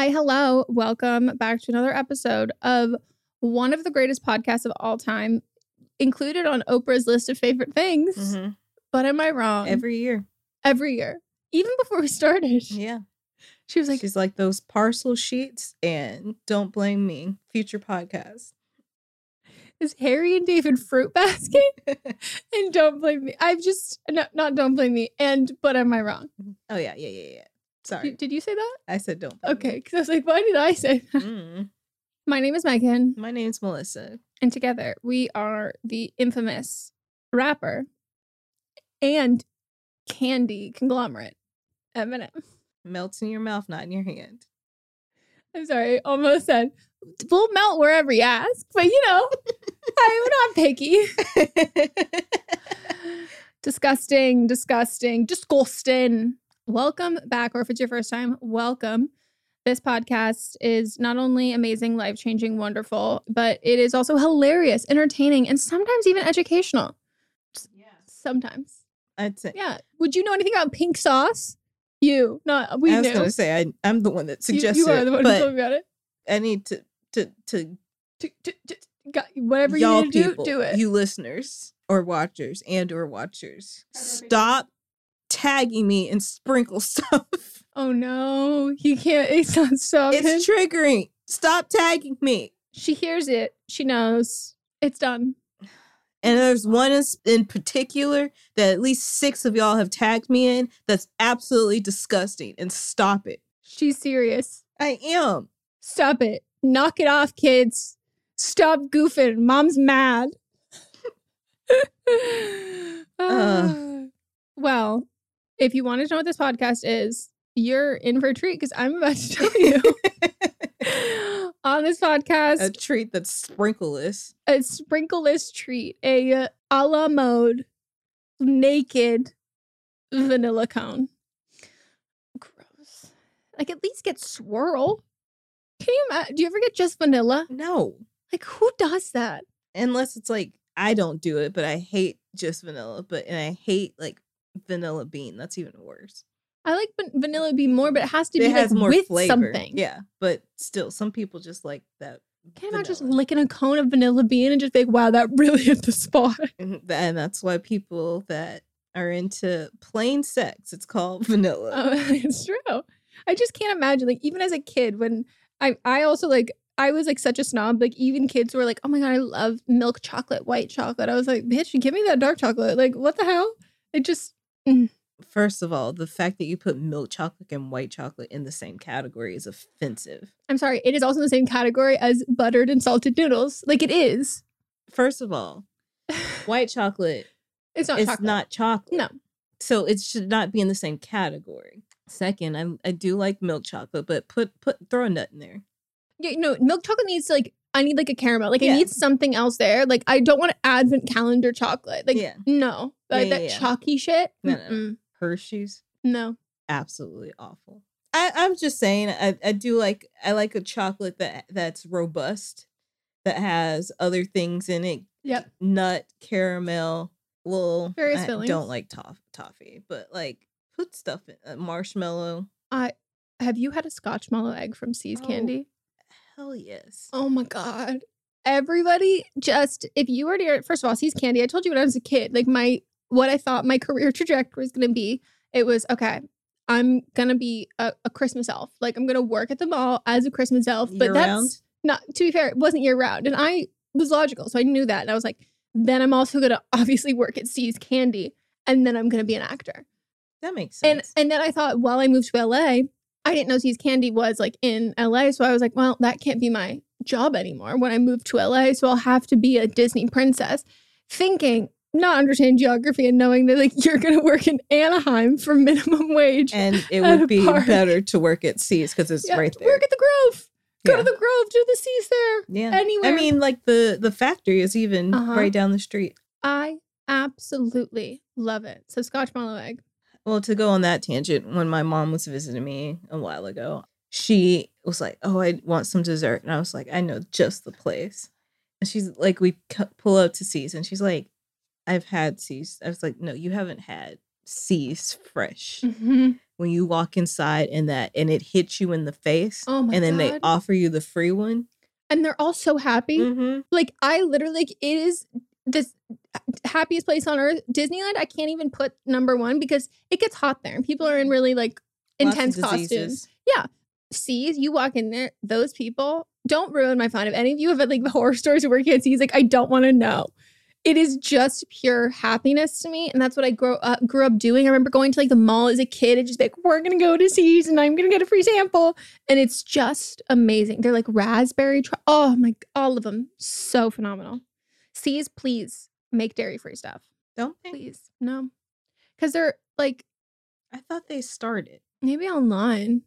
Hi, hello. Welcome back to another episode of one of the greatest podcasts of all time, included on Oprah's list of favorite things. Mhm. But am I wrong? Every year. Every year. Even before we started. Yeah. She was like, She's like those parcel sheets and don't blame me. Future podcast. is Harry and David fruit basket? and don't blame me. I've just no, not don't blame me. And but am I wrong? oh yeah, yeah, yeah, yeah. Sorry. Did, did you say that? I said don't Okay, because I was like, why did I say that? Mm. My name is Megan, My name's Melissa. and together we are the infamous rapper and candy conglomerate Eminem. Melts in your mouth, not in your hand. I'm sorry, I almost said we'll melt wherever you ask, but you know, I'm not picky. disgusting, disgusting, disgusting. Welcome back, or if it's your first time, welcome. This podcast is not only amazing, life changing, wonderful, but it is also hilarious, entertaining, and sometimes even educational. Yeah. Sometimes. I'd say. Yeah. Would you know anything about pink sauce? You, not we I was knew. gonna say I, I'm the one that You- suggested you, are the one who told me about it. I need to to to To- to- to- got- whatever you need to do, do it. you listeners or watchers and or watchers, stop tagging me and sprinkle stuff. oh no, you can't. It's not stop. It's triggering. Stop tagging me. She hears it. She knows. It's done. And there's one in, particular that at least six of y'all have tagged me in that's absolutely disgusting. And stop it. She's serious. I am. Stop it. Knock it off, kids. Stop goofing. Mom's mad. Ah. well, if you want to know what this podcast is, you're in for a treat because I'm about to tell you. On this podcast, A treat that's sprinkleless. a sprinkleless treat, a a la mode naked vanilla cone. Gross. Like at least get swirl. Can you imagine? Do you ever get just vanilla? No. Like who does that? Unless it's like I don't do it, but I hate just vanilla. But and I hate like vanilla bean. That's even worse. I like van- vanilla bean more, but it has to be has like more with flavor. something. Yeah. But still, some people just like that. Can't imagine just licking a cone of vanilla bean and just be like, wow, that really hit the spot. Mm-hmm, and and that's why people that are into plain sex, it's called vanilla. Oh, it's true. I just can't imagine. Like even as a kid, when I I also like I was like such a snob. Like even kids were like, "Oh my god, I love milk chocolate, white chocolate." I was like, "Bitch, give me that dark chocolate." Like what the hell? It just Mm. First of all, the fact that you put milk chocolate and white chocolate in the same category is offensive. I'm sorry. It is also in the same category as buttered and salted noodles. Like it is. First of all, white chocolate It's not is chocolate. not chocolate. No. So it should not be in the same category. Second, I I do like milk chocolate, but put put throw a nut in there. Yeah, no, milk chocolate needs to, like I need like a caramel. Like I need something else there. Like I don't want advent calendar chocolate. Like Yeah. no, that, Yeah, that yeah, yeah. chalky shit. No, no. Hershey's, no. absolutely awful. I, I'm just saying, I, I do like I like a chocolate that that's robust, that has other things in it. Yep. Nut, caramel, well, Various I fillings. don't like toff- toffee, but like put stuff in uh, marshmallow. I have you had a Scotch mallow egg from C's Oh. Candy? Hell yes. Oh my god. Everybody just if you were to first of all, See's Candy, I told you when I was a kid, like my what I thought my career trajectory was gonna be, it was okay. I'm gonna be a, a Christmas elf. Like I'm gonna work at the mall as a Christmas elf. But Year that's round? not to be fair, it wasn't year round. And I was logical, so I knew that. And I was like, then I'm also going to obviously work at See's Candy, and then I'm going to be an actor. That makes And sense. and then I thought while I moved to LA, I didn't know See's Candy was like in LA, so I was like, well, that can't be my job anymore when I moved to LA, so I'll have to be a Disney princess. Thinking, not understanding geography and knowing that like you're going to work in Anaheim for minimum wage. and it would be park. better to work at See's because it's Yeah, right there. Work at the Grove. Go Yeah. to the Grove. Do the See's there. yeah. anywhere. I mean, like the the factory is even Uh-huh. right down the street. I absolutely love it. So Scotch mallow egg. Well, to go on that tangent, when my mom was visiting me a while ago, she was like, "Oh, I want some dessert," and I was like, "I know just the place." And she's like, "We pull up to See's," and she's like, "I've had See's." I was like, "No, you haven't had See's fresh." Mm-hmm. When you walk inside and that, and it hits you in the face, Oh my and then they offer you the free one. And they're all so happy. Mm-hmm. Like I literally like it is this uh, happiest place on earth. Disneyland, I can't even put number one because it gets hot there and people are in really like intense costumes. Yeah. See's, you walk in there, those people don't ruin my fun. If any of you have had like the horror or working at See's, like I don't want to know. It is just pure happiness to me, and that's what I grew up uh, grew up doing. I remember going to like the mall as a kid and just be like, "We're gonna go to See's, and I'm gonna get a free sample," and it's just amazing. They're like raspberry. Tr- oh my, all of them, so phenomenal. See's, please make dairy free stuff, Don't they? please. No, because they're like I thought they started. Maybe online.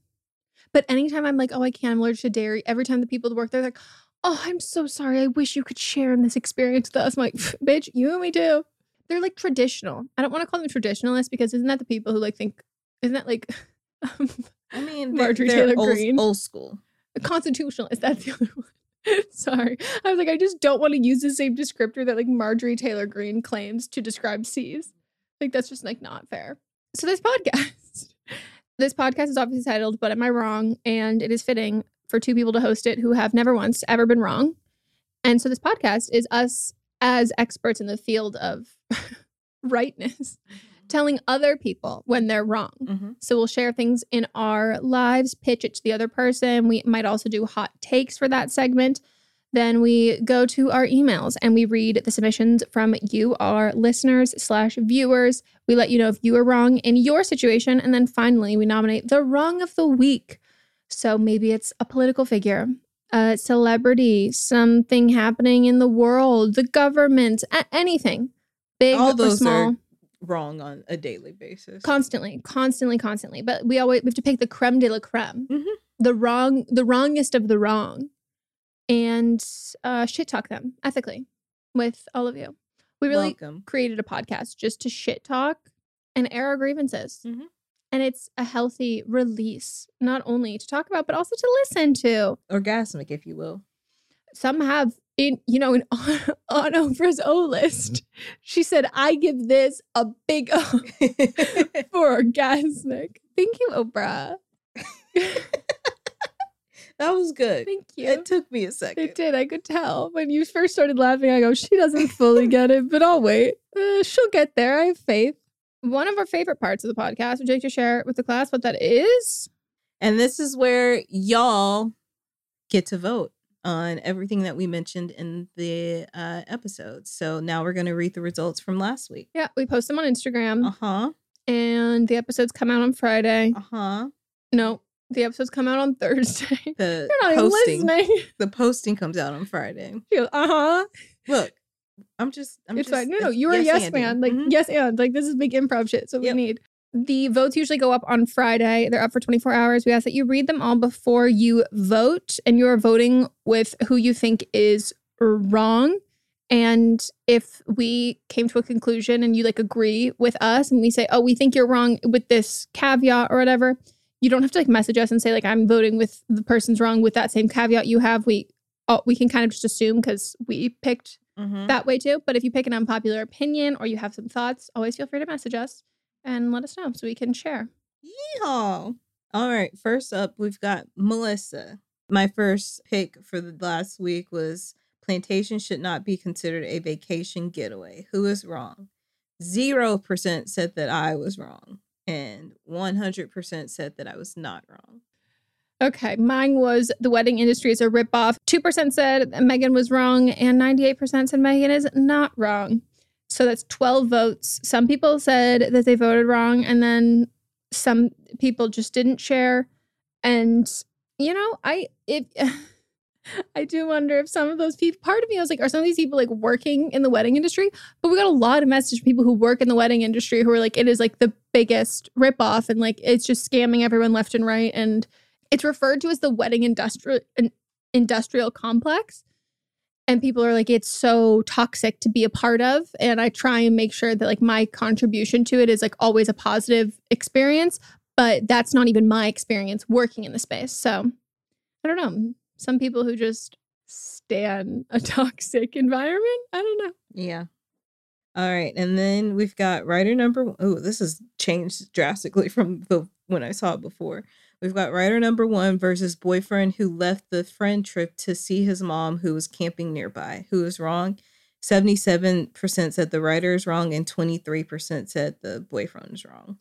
But anytime I'm like, oh, I can't, I'm allergic to dairy, every time the people that work there, they're like, oh, I'm so sorry. I wish you could share in this experience with us. I'm like, bitch, you and me too. They're like traditional. I don't want to call them traditionalists because isn't that the people who like think, isn't that like um, I mean, Marjorie Taylor old, Greene. old school. constitutionalist? That's the other one. Sorry. I was like, I just don't want to use the same descriptor that like Marjorie Taylor Greene claims to describe See's. Like, that's just like not fair. So, this podcast, this podcast is obviously titled, But Am I Wrong? And it is fitting for two people to host it who have never once ever been wrong. And so, this podcast is us as experts in the field of rightness mm-hmm. Telling other people when they're wrong. Mm-hmm. So we'll share things in our lives, pitch it to the other person. We might also do hot takes for that segment. Then we go to our emails and we read the submissions from you, our listeners slash viewers. We let you know if you are wrong in your situation. And then finally, we nominate the wrong of the week. So maybe it's a political figure, a celebrity, something happening in the world, the government, anything, big All or those small are wrong on a daily basis. constantly constantly constantly but we always we have to pick the creme de la creme Mhm. the wrong the wrongest of the wrong and uh shit talk them ethically with all of you we really Welcome. created a podcast just to shit talk and air our grievances Mhm. and it's a healthy release not only to talk about but also to listen to Orgasmic, if you will. Some have in you know in on oprah's o list she said i give this a big o for orgasmic. Thank you, Oprah. that was good. Thank you. It took me a second. It did. I could tell when you first started laughing. I go, she doesn't fully get it, but I'll wait. Uh, she'll get there. I have faith. One of our favorite parts of the podcast. Would you like to share with the class what that is? And this is where y'all get to vote on everything that we mentioned in the uh, episode. So now we're going to read the results from last week. Yeah, we post them on Instagram, Uh huh. and the episodes come out on Friday. Uh huh. No, the episodes come out on Thursday. The You're not posting. even listening. The posting comes out on Friday. Uh huh. Look, I'm just. I'm it's just, fine. No, no, you are a yes man. Like Mhm. yes and like this is big improv shit. So Yep. we need the votes usually go up on Friday. They're up for 24 hours. We ask that you read them all before you vote, and you are voting with who you think is wrong. And if we came to a conclusion and you like agree with us and we say, oh, we think you're wrong with this caveat or whatever, you don't have to like message us and say like I'm voting with the person's wrong with that same caveat you have. We oh, we can kind of just assume because we picked Mhm. that way too. But if you pick an unpopular opinion or you have some thoughts, always feel free to message us and let us know so we can share. Yeehaw. All right. First up, we've got Melissa. My first pick for the last week was plantation should not be considered a vacation getaway. Who is wrong? Zero percent said that I was wrong, and one hundred percent said that I was not wrong. Okay, mine was the wedding industry is a ripoff. 2% said Megan was wrong, and 98% said Megan is not wrong. So that's 12 votes. Some people said that they voted wrong, and then some people just didn't share. And, you know, I, if, I do wonder if some of those people, part of me, I was like, are some of these people like working in the wedding industry? But we got a lot of message from people who work in the wedding industry who are like, it is like the biggest ripoff and like it's just scamming everyone left and right. And it's referred to as the wedding industrial industrial complex. And people are like, it's so toxic to be a part of. And I try and make sure that like my contribution to it is like always a positive experience. But that's not even my experience working in the space. So I don't know some people who just stand a toxic environment. I don't know. Yeah. All right. And then we've got writer number oh, this has changed drastically from the when I saw it before. We've got writer number one versus boyfriend who left the friend trip to see his mom who was camping nearby. Who is wrong? 77% said the writer is wrong and 23% said the boyfriend is wrong.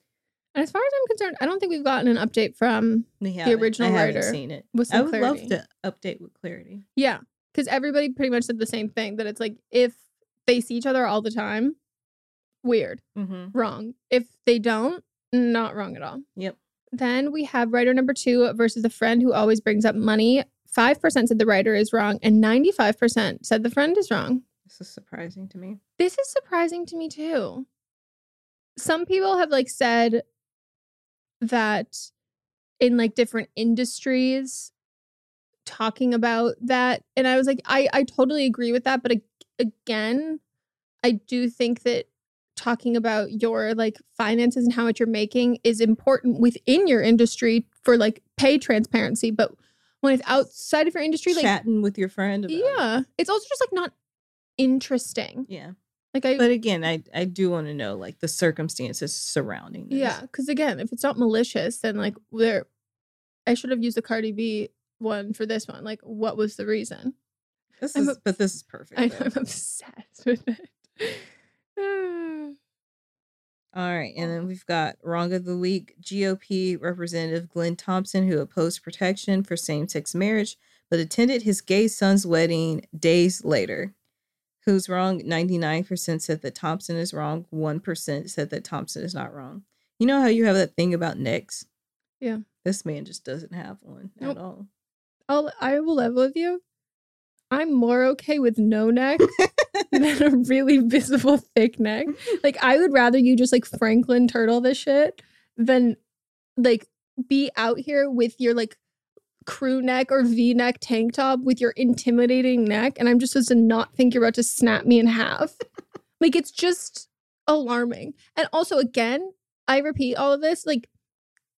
And as far as I'm concerned, I don't think we've gotten an update from the original I writer. seen it. With I would clarity. love to update with clarity. Yeah, because everybody pretty much said the same thing that it's like if they see each other all the time, weird, Mm-hmm. wrong. If they don't, not wrong at all. Yep. Then we have writer number two versus the friend who always brings up money. 5% said the writer is wrong, and 95% said the friend is wrong. This is surprising to me. This is surprising to me too. Some people have like said that in like different industries talking about that and I was like I I totally agree with that but ag- again I do think that talking about your like finances and how much you're making is important within your industry for like pay transparency but when it's outside of your industry like Chatting with your friend. About it. yeah it's also just like not interesting Yeah. like I But again, I I do want to know like the circumstances surrounding this. Yeah, because again, if it's not malicious, then like there, I should have used the Cardi B one for this one. Like, what was the reason? This I'm is a- but this is perfect. I. I'm obsessed with it. Hmm. All right, and then we've got wrong of the week GOP Representative Glenn Thompson, who opposed protection for same sex marriage, but attended his gay son's wedding days later. Who's wrong? 99% said that Thompson is wrong. 1% said that Thompson is not wrong. You know how you have that thing about necks? Yeah. This man just doesn't have one Nope. at all. I'll I will level with you. I'm more okay with no neck than a really visible thick neck. Like I would rather you just like Franklin turtle this shit than like be out here with your like crew neck or V neck tank top with your intimidating neck, and I'm just supposed to not think you're about to snap me in half. like it's just alarming. And also, again, I repeat all of this. Like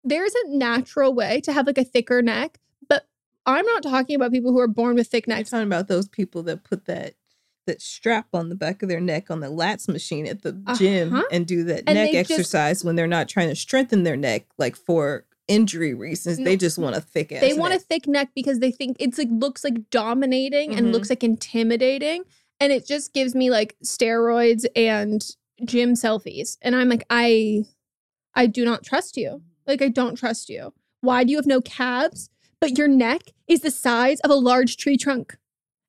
there's a natural way to have like a thicker neck, but I'm not talking about people who are born with thick necks. I'm talking about those people that put that that strap on the back of their neck on the lats machine at the gym Uh-huh. and do that And neck they just- exercise when they're not trying to strengthen their neck like for injury reasons. They just want a thick ass. They want a thick neck because they think it's like looks like dominating and Mhm. looks like intimidating. And it just gives me like steroids and gym selfies. And I'm like, I I do not trust you. Like I don't trust you. Why do you have no calves? But your neck is the size of a large tree trunk.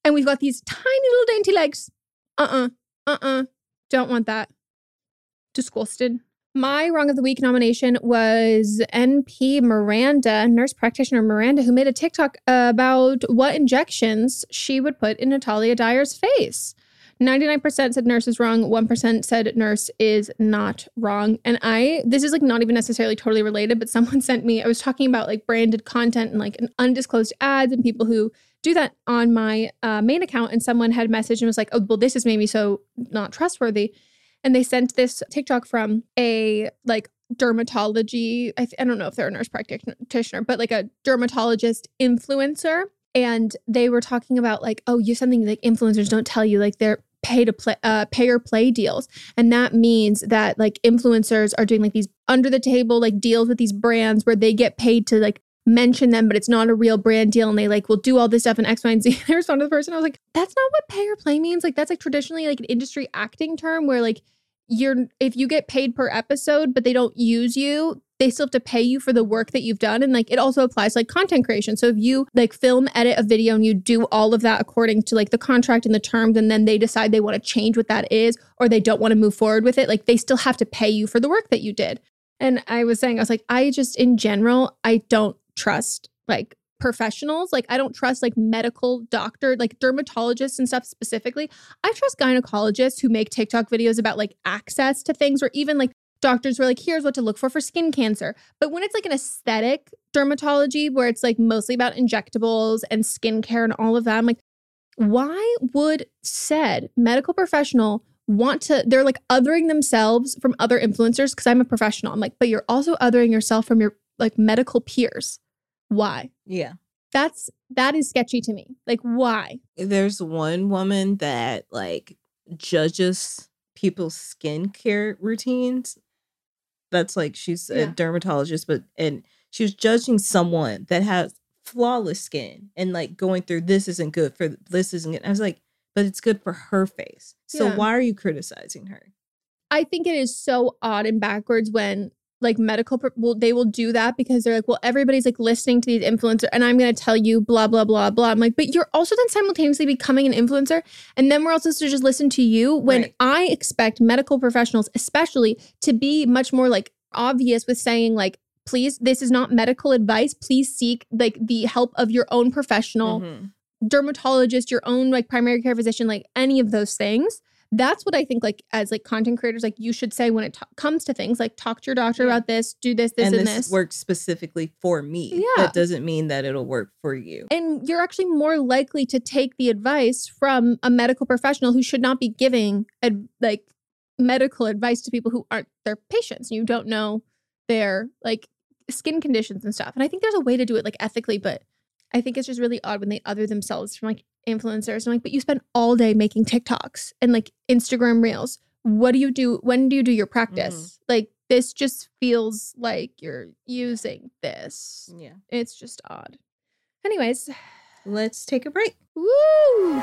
And we've got these tiny little dainty legs. Uh-uh. Uh-uh. Don't want that. Disgusted. My wrong of the week nomination was NP Miranda, nurse practitioner Miranda, who made a TikTok about what injections she would put in Natalia Dyer's face. 99% said nurse is wrong, 1% said nurse is not wrong. And I, this is like not even necessarily totally related, but someone sent me, I was talking about like branded content and like an undisclosed ads and people who do that on my uh, main account. And someone had messaged and was like, oh, well, this has made me so not trustworthy and they sent this TikTok from a like dermatology. I, th- I don't know if they're a nurse practitioner, but like a dermatologist influencer. And they were talking about like, oh, you something like influencers don't tell you like they're pay to play, uh, pay or play deals, and that means that like influencers are doing like these under the table like deals with these brands where they get paid to like mention them, but it's not a real brand deal. And they like will do all this stuff and X, Y, and Z. I responded to the person. I was like, that's not what pay or play means. Like that's like traditionally like an industry acting term where like you're if you get paid per episode, but they don't use you, they still have to pay you for the work that you've done. And like it also applies to, like content creation. So if you like film, edit a video and you do all of that according to like the contract and the terms, and then they decide they want to change what that is or they don't want to move forward with it, like they still have to pay you for the work that you did. And I was saying, I was like, I just in general, I don't trust like professionals. Like I don't trust like medical doctor, like dermatologists and stuff specifically. I trust gynecologists who make TikTok videos about like access to things or even like doctors were like, here's what to look for for skin cancer. But when it's like an aesthetic dermatology where it's like mostly about injectables and skincare and all of that, I'm like, why would said medical professional want to, they're like othering themselves from other influencers? Cause I'm a professional. I'm like, but you're also othering yourself from your like medical peers. Why? Yeah. That's, that is sketchy to me. Like, why? There's one woman that like judges people's skincare routines that's like she's a dermatologist, but and she was judging someone that has flawless skin and like going through this isn't good for this isn't good. I was like, but it's good for her face. So Yeah. why are you criticizing her? I think it is so odd and backwards when like medical well they will do that because they're like well everybody's like listening to these influencers and I'm going to tell you blah blah blah blah. I'm like but you're also then simultaneously becoming an influencer and then we're also supposed to just listen to you when Right. I expect medical professionals especially to be much more like obvious with saying like please this is not medical advice please seek like the help of your own professional Mhm. dermatologist, your own like primary care physician, like any of those things. That's what I think, like as like content creators, like you should say when it comes to things, like talk to your doctor Yeah. about this, do this, this, and and, this, this. works specifically for me. Yeah. That doesn't mean that it'll work for you. and you're actually more likely to take the advice from a medical professional who should not be giving ad- like medical advice to people who aren't their patients. You don't know their like skin conditions and stuff. And I think there's a way to do it like ethically, but I think it's just really odd when they other themselves from like influencers. I'm like, but you spend all day making TikToks and like Instagram reels. What do you do? When do you do your practice? Mm-hmm. Like this just feels like you're using this. Yeah. It's just odd. Anyways, Let's take a break. woo!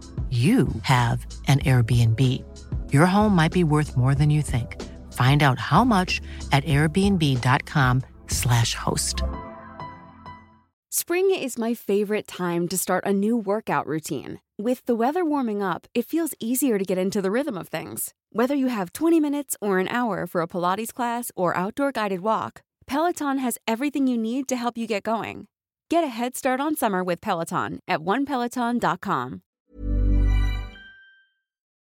you have an Airbnb. Your home might be worth more than you think. Find out how much at airbnb.com/slash host. Spring is my favorite time to start a new workout routine. With the weather warming up, it feels easier to get into the rhythm of things. Whether you have 20 minutes or an hour for a Pilates class or outdoor guided walk, Peloton has everything you need to help you get going. Get a head start on summer with Peloton at onepeloton.com.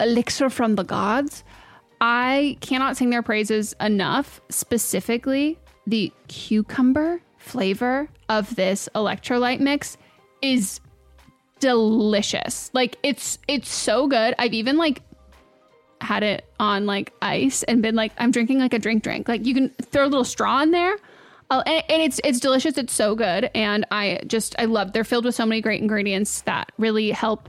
elixir from the gods. I cannot sing their praises enough. Specifically, the cucumber flavor of this electrolyte mix is delicious. Like it's it's so good. I've even like had it on like ice and been like I'm drinking like a drink drink. Like you can throw a little straw in there. Uh, and, and it's it's delicious. It's so good, and I just I love. They're filled with so many great ingredients that really help.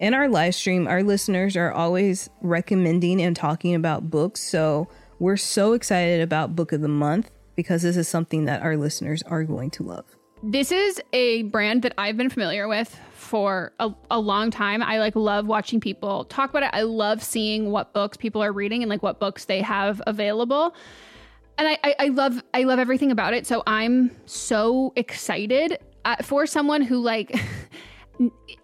In our live stream, our listeners are always recommending and talking about books. So we're so excited about Book of the Month because this is something that our listeners are going to love. This is a brand that I've been familiar with for a, a, long time. I like love watching people talk about it. I love seeing what books people are reading and like what books they have available. And I, I, I love I love everything about it. So I'm so excited uh, for someone who like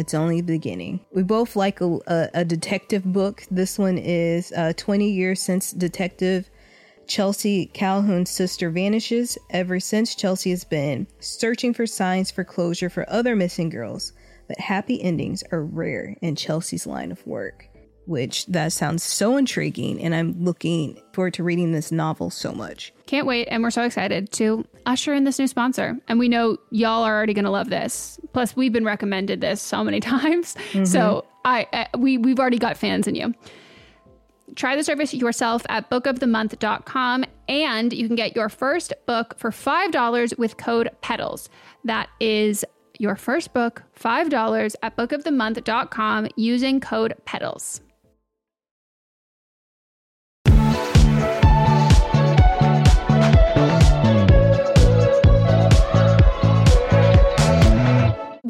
It's only the beginning. We both like a, a, a detective book. This one is uh, 20 years since Detective Chelsea Calhoun's sister vanishes. Ever since, Chelsea has been searching for signs for closure for other missing girls, but happy endings are rare in Chelsea's line of work which that sounds so intriguing and I'm looking forward to reading this novel so much. Can't wait and we're so excited to usher in this new sponsor. And we know y'all are already going to love this. Plus we've been recommended this so many times. Mm-hmm. So I, I we we've already got fans in you. Try the service yourself at bookofthemonth.com and you can get your first book for $5 with code PETALS. That is your first book $5 at bookofthemonth.com using code PEDALS.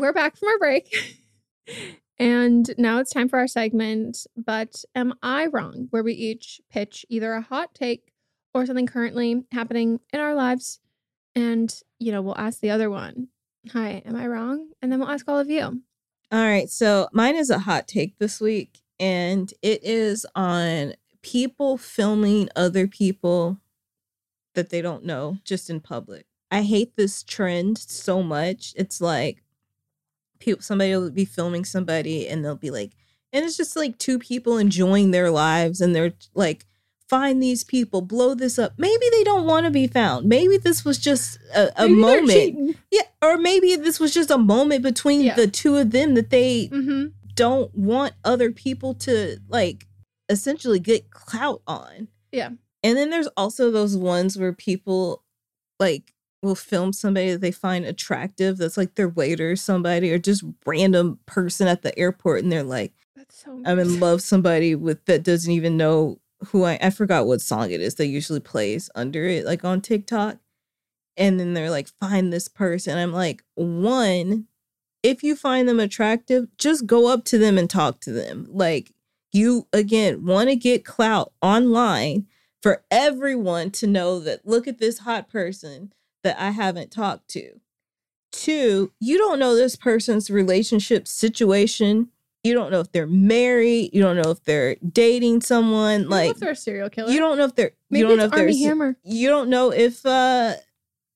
We're back from our break. and now it's time for our segment, But Am I Wrong? where we each pitch either a hot take or something currently happening in our lives. And, you know, we'll ask the other one, Hi, am I wrong? And then we'll ask all of you. All right. So mine is a hot take this week, and it is on people filming other people that they don't know just in public. I hate this trend so much. It's like people somebody will be filming somebody and they'll be like and it's just like two people enjoying their lives and they're like find these people blow this up. Maybe they don't want to be found. Maybe this was just a, a moment. yeah or maybe this was just a moment between yeah. the two of them that they mm-hmm. don't want other people to like essentially get clout on. Yeah. And then there's also those ones where people like will film somebody that they find attractive that's like their waiter somebody or just random person at the airport and they're like that's so i'm in love somebody with that doesn't even know who i i forgot what song it is that usually plays under it like on tiktok. And then they're like find this person. I'm like one if you find them attractive just go up to them and talk to them. Like you again want to get clout online for everyone to know that look at this hot person that I haven't talked to. Two, you don't know this person's relationship situation. You don't know if they're married. You don't know if they're dating someone. You like they're a serial killer. You don't know if they're. Maybe you don't know if Armie they're. Hammer. You don't know if uh,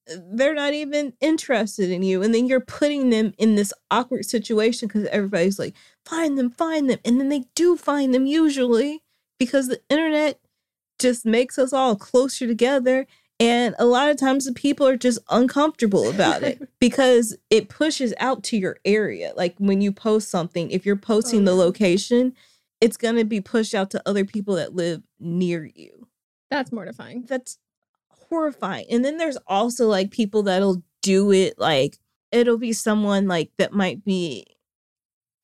they're not even interested in you, and then you're putting them in this awkward situation because everybody's like, "Find them, find them," and then they do find them usually because the internet just makes us all closer together and a lot of times the people are just uncomfortable about it because it pushes out to your area. Like when you post something, if you're oh, posting oh, the location, it's going to be pushed out to other people that live near you. That's mortifying. That's horrifying. And then there's also like people that'll do it like it'll be someone like that might be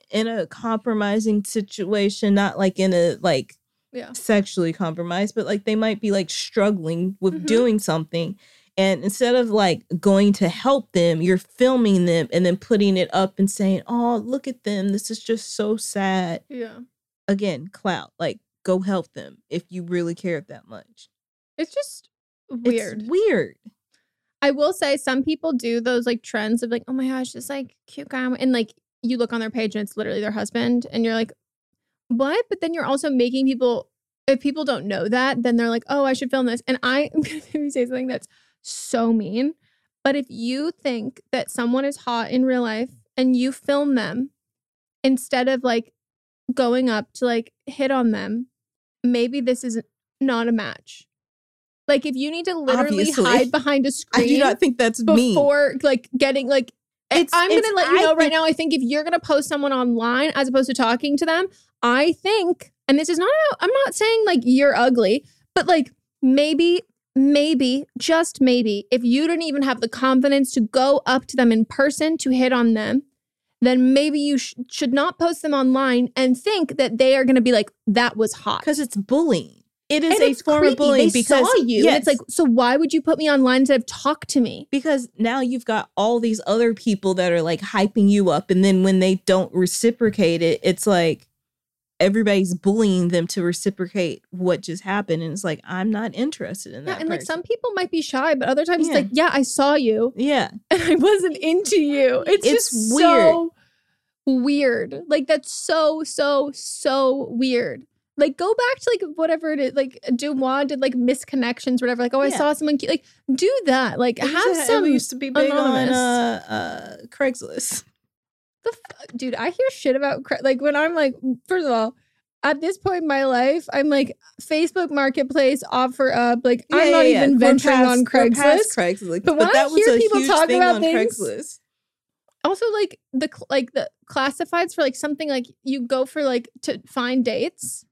in a compromising situation, not like in a like yeah. sexually compromised, but like they might be like struggling with mm-hmm. doing something. And instead of like going to help them, you're filming them and then putting it up and saying, Oh, look at them. This is just so sad. Yeah. Again, clout. Like, go help them if you really care that much. It's just weird. It's weird. I will say some people do those like trends of like, oh my gosh, this like cute guy. And like you look on their page and it's literally their husband. And you're like, what? But then you're also making people, if people don't know that, then they're like, oh, I should film this. And I am going to say something that's so mean. But if you think that someone is hot in real life and you film them instead of like going up to like hit on them, maybe this is not a match. Like if you need to literally Obviously. hide behind a screen, I do not think that's before me. like getting like it's, I'm gonna let you know right now. I think if you're gonna post someone online as opposed to talking to them, I think, and this is not, I'm not saying like you're ugly, but like maybe, maybe, just maybe, if you don't even have the confidence to go up to them in person to hit on them, then maybe you sh- should not post them online and think that they are going to be like, that was hot. Because it's bullying. It is and a form creepy. of bullying they because saw you. Yes. it's like, so why would you put me online instead of talk to me? Because now you've got all these other people that are like hyping you up, and then when they don't reciprocate it, it's like, everybody's bullying them to reciprocate what just happened and it's like i'm not interested in that yeah and person. like some people might be shy but other times yeah. it's like yeah i saw you yeah and i wasn't into you it's, it's just weird so weird like that's so so so weird like go back to like whatever it is like DeuxMoi did like misconnections whatever like oh yeah. i saw someone cute. like do that like have to, some used to be big anonymous. on uh, uh craigslist the f- dude, I hear shit about like when I'm like, first of all, at this point in my life, I'm like Facebook Marketplace offer up. Like yeah, I'm not yeah, even venturing past, on Craigslist. Craigslist, but, but when I hear people talk about things, Craigslist. also like the like the classifieds for like something like you go for like to find dates.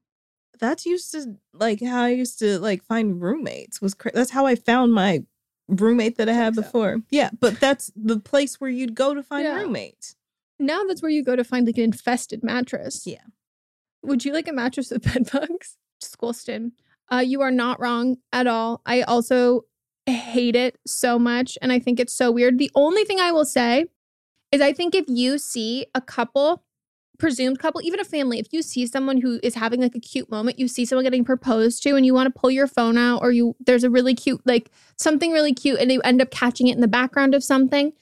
That's used to like how I used to like find roommates. Was cra- that's how I found my roommate that I had so. before. Yeah, but that's the place where you'd go to find Yeah. roommates. Now that's where you go to find like an infested mattress. Yeah. Would you like a mattress with bed bugs? Squilston. Uh, you are not wrong at all. I also hate it so much. And I think it's so weird. The only thing I will say is I think if you see a couple, presumed couple, even a family, if you see someone who is having like a cute moment, you see someone getting proposed to and you want to pull your phone out or you there's a really cute, like something really cute and you end up catching it in the background of something,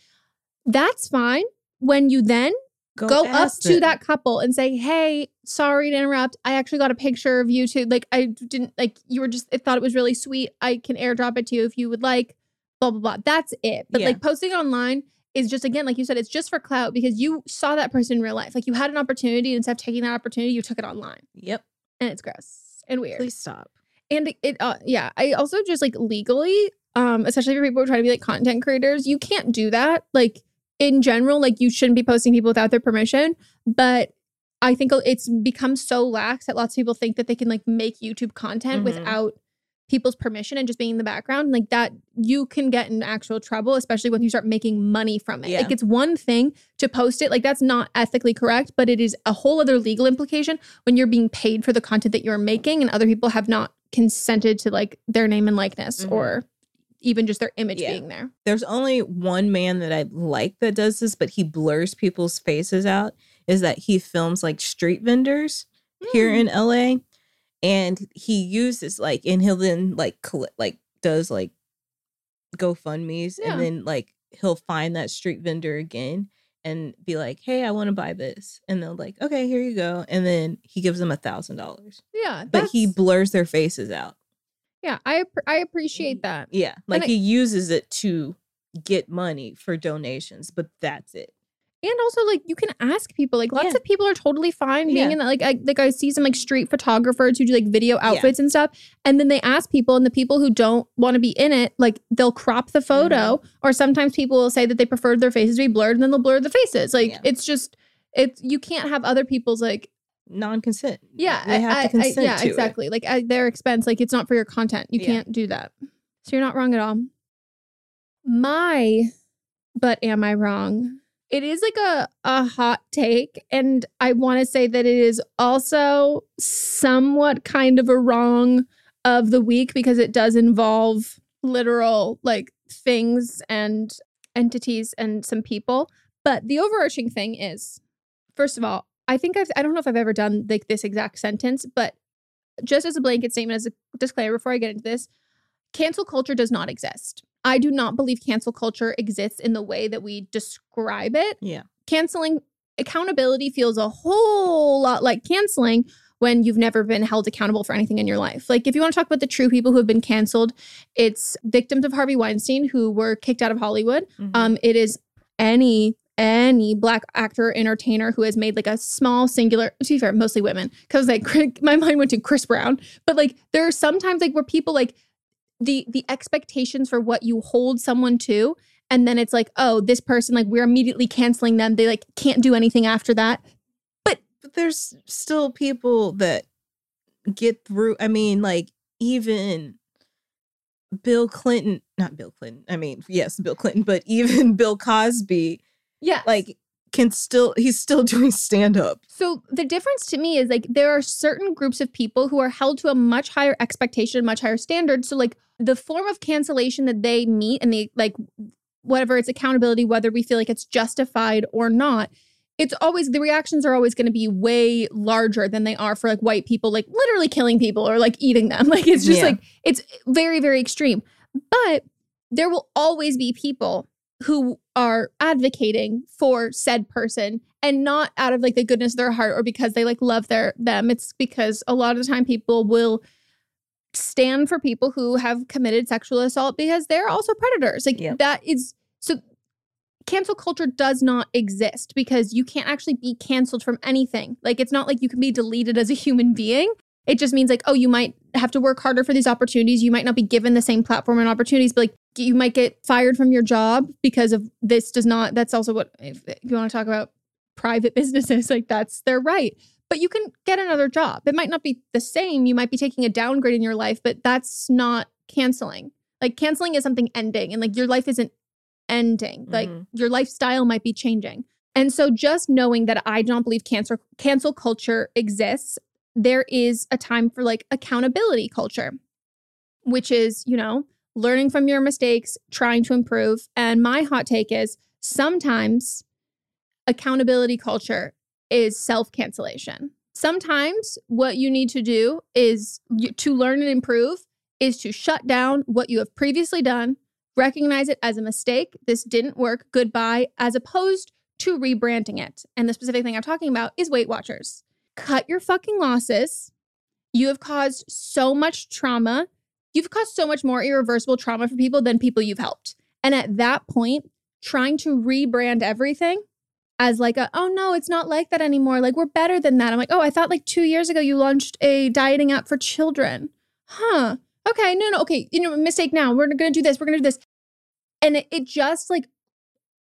that's fine. When you then go up to them. that couple and say, "Hey, sorry to interrupt. I actually got a picture of you too. Like I didn't like you were just I thought it was really sweet. I can airdrop it to you if you would like." Blah blah blah. That's it. But Yeah. like posting online is just again, like you said, it's just for clout because you saw that person in real life. Like you had an opportunity, and instead of taking that opportunity, you took it online, Yep. and it's gross and weird. Please stop. And it, it uh, yeah, I also just like legally, um, especially for people who try to be like content creators, you can't do that. Like in general, like you shouldn't be posting people without their permission. But I think it's become so lax that lots of people think that they can like make YouTube content Mhm. without people's permission and just being in the background. Like that, you can get in actual trouble, especially when you start making money from it. Yeah. Like it's one thing to post it, like that's not ethically correct, but it is a whole other legal implication when you're being paid for the content that you're making and other people have not consented to like their name and likeness Mhm. or even just their image Yeah. being there. There's only one man that I like that does this, but he blurs people's faces out. Is that he films like street vendors here Mm. in LA, and he uses like, and he'll then like collect, like does like GoFundmes, Yeah. and then like he'll find that street vendor again and be like, "Hey, I want to buy this," and they'll like, "Okay, here you go," and then he gives them a thousand dollars, Yeah, but he blurs their faces out. Yeah, I I appreciate that. Yeah, like I- he uses it to get money for donations, but that's it. And also, like you can ask people. Like lots Yeah. of people are totally fine being Yeah. in that. Like I like I see some like street photographers who do like video outfits and stuff, and then they ask people, and the people who don't want to be in it, like they'll crop the photo, Mm-hmm. or sometimes people will say that they preferred their faces to be blurred, and then they'll blur the faces. Like Yeah. it's just it's you can't have other people's like Non-consent. yeah they have I- to I- consent yeah to it. exactly like at their expense. Like it's not for your content. You Yeah. can't do that. So you're not wrong at all. My, but am I wrong? It is like a a hot take, and I want to say that it is also somewhat kind of a wrong of the week because it does involve literal like things and entities and some people. But the overarching thing is, first of all, I think I've I don't know if I've ever done like this exact sentence, but just as a blanket statement, as a disclaimer before I get into this, cancel culture does not exist. I do not believe cancel culture exists in the way that we describe it. Yeah. Canceling accountability feels a whole lot like canceling when you've never been held accountable for anything in your life. Like if you want to talk about the true people who have been canceled, it's victims of Harvey Weinstein who were kicked out of Hollywood. Mhm. Um, it is any any black actor entertainer who has made like a small singular to be fair mostly women because like my mind went to chris brown but like there are sometimes like where people like the the expectations for what you hold someone to and then it's like oh this person like we're immediately canceling them they like can't do anything after that but there's still people that get through. I mean, like even Bill Clinton, not Bill Clinton. I mean, yes, Bill Clinton, but even Bill Cosby, yeah like can still he's still doing stand up. So the difference to me is like there are certain groups of people who are held to a much higher expectation, much higher standard. So like the form of cancellation that they meet and they like whatever it's accountability, whether we feel like it's justified or not, it's always the reactions are always going to be way larger than they are for like white people, like literally killing people or like eating them. Like it's just Yeah. like it's very, very extreme. But there will always be people who are advocating for said person and not out of like the goodness of their heart or because they like love their them. It's because a lot of the time people will stand for people who have committed sexual assault because they're also predators. Like Yep. that is so cancel culture does not exist because you can't actually be canceled from anything. Like it's not like you can be deleted as a human being it just means like oh you might have to work harder for these opportunities you might not be given the same platform and opportunities but like you might get fired from your job because of this does not that's also what if you want to talk about private businesses like that's their right but you can get another job it might not be the same you might be taking a downgrade in your life but that's not canceling Like canceling is something ending and like your life isn't ending. Like Mhm. your lifestyle might be changing. And so just knowing that I don't believe cancer cancel culture exists, there is a time for like accountability culture, which is, you know, learning from your mistakes, trying to improve. And my hot take is sometimes accountability culture is self-cancellation. Sometimes what you need to do is to learn and improve is to shut down what you have previously done, recognize it as a mistake. This didn't work. Goodbye, as opposed to rebranding it. And the specific thing I'm talking about is Weight Watchers. Cut your fucking losses. You have caused so much trauma. You've caused so much more irreversible trauma for people than people you've helped. And at that point, trying to rebrand everything as like a, oh no, it's not like that anymore. Like we're better than that. I'm like, oh, I thought like two years ago you launched a dieting app for children. Huh. Okay, no, no, okay. You know, mistake now. We're gonna do this. We're gonna do this. And it, it just like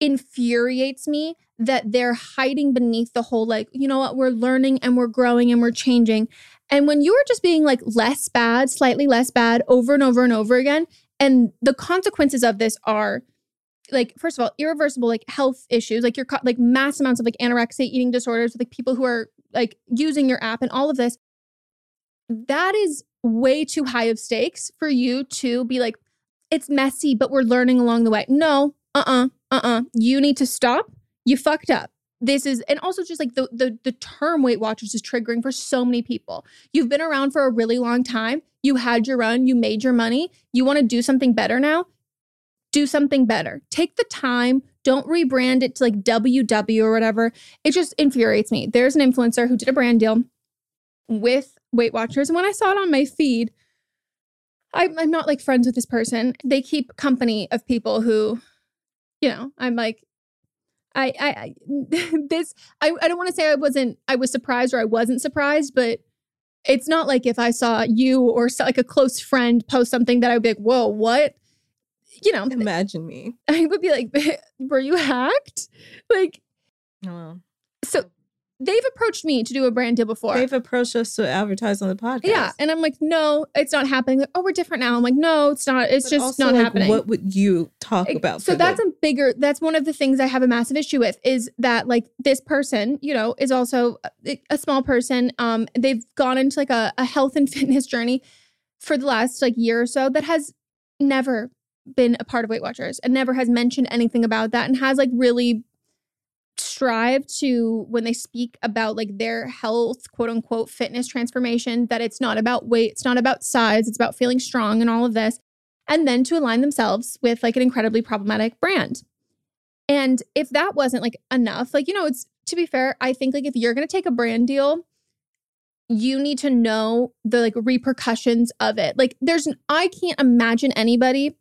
infuriates me that they're hiding beneath the whole like, you know what, we're learning and we're growing and we're changing. And when you are just being like less bad, slightly less bad over and over and over again, and the consequences of this are like first of all irreversible like health issues like you're like mass amounts of like anorexia eating disorders with like people who are like using your app and all of this that is way too high of stakes for you to be like it's messy but we're learning along the way no uh-uh uh-uh you need to stop you fucked up this is and also just like the the the term weight watchers is triggering for so many people you've been around for a really long time you had your run you made your money you want to do something better now do something better. Take the time. Don't rebrand it to like WW or whatever. It just infuriates me. There's an influencer who did a brand deal with Weight Watchers. And when I saw it on my feed, I'm, I'm not like friends with this person. They keep company of people who, you know, I'm like, I, I, I this, I, I don't want to say I wasn't, I was surprised or I wasn't surprised, but it's not like if I saw you or like a close friend post something that I would be like, whoa, what? You know, Imagine me. I would be like, were you hacked? Like, Oh. so they've approached me to do a brand deal before. They've approached us to advertise on the podcast. yeah. And I'm like, no, it's not happening. Like, oh, we're different now. I'm like, no, it's not. It's But just not like, happening. What would you talk about? So that's a bigger, that's one of the things I have a massive issue with is that like this person, you know, is also a, a small person. Um, they've gone into like a, a health and fitness journey for the last like year or so that has never been a part of Weight Watchers and never has mentioned anything about that and has like really strive to when they speak about like their health quote unquote fitness transformation that it's not about weight it's not about size it's about feeling strong and all of this and then to align themselves with like an incredibly problematic brand. And if that wasn't like enough like you know it's to be fair i think like if you're going to take a brand deal you need to know the like repercussions of it. Like there's an, i can't imagine anybody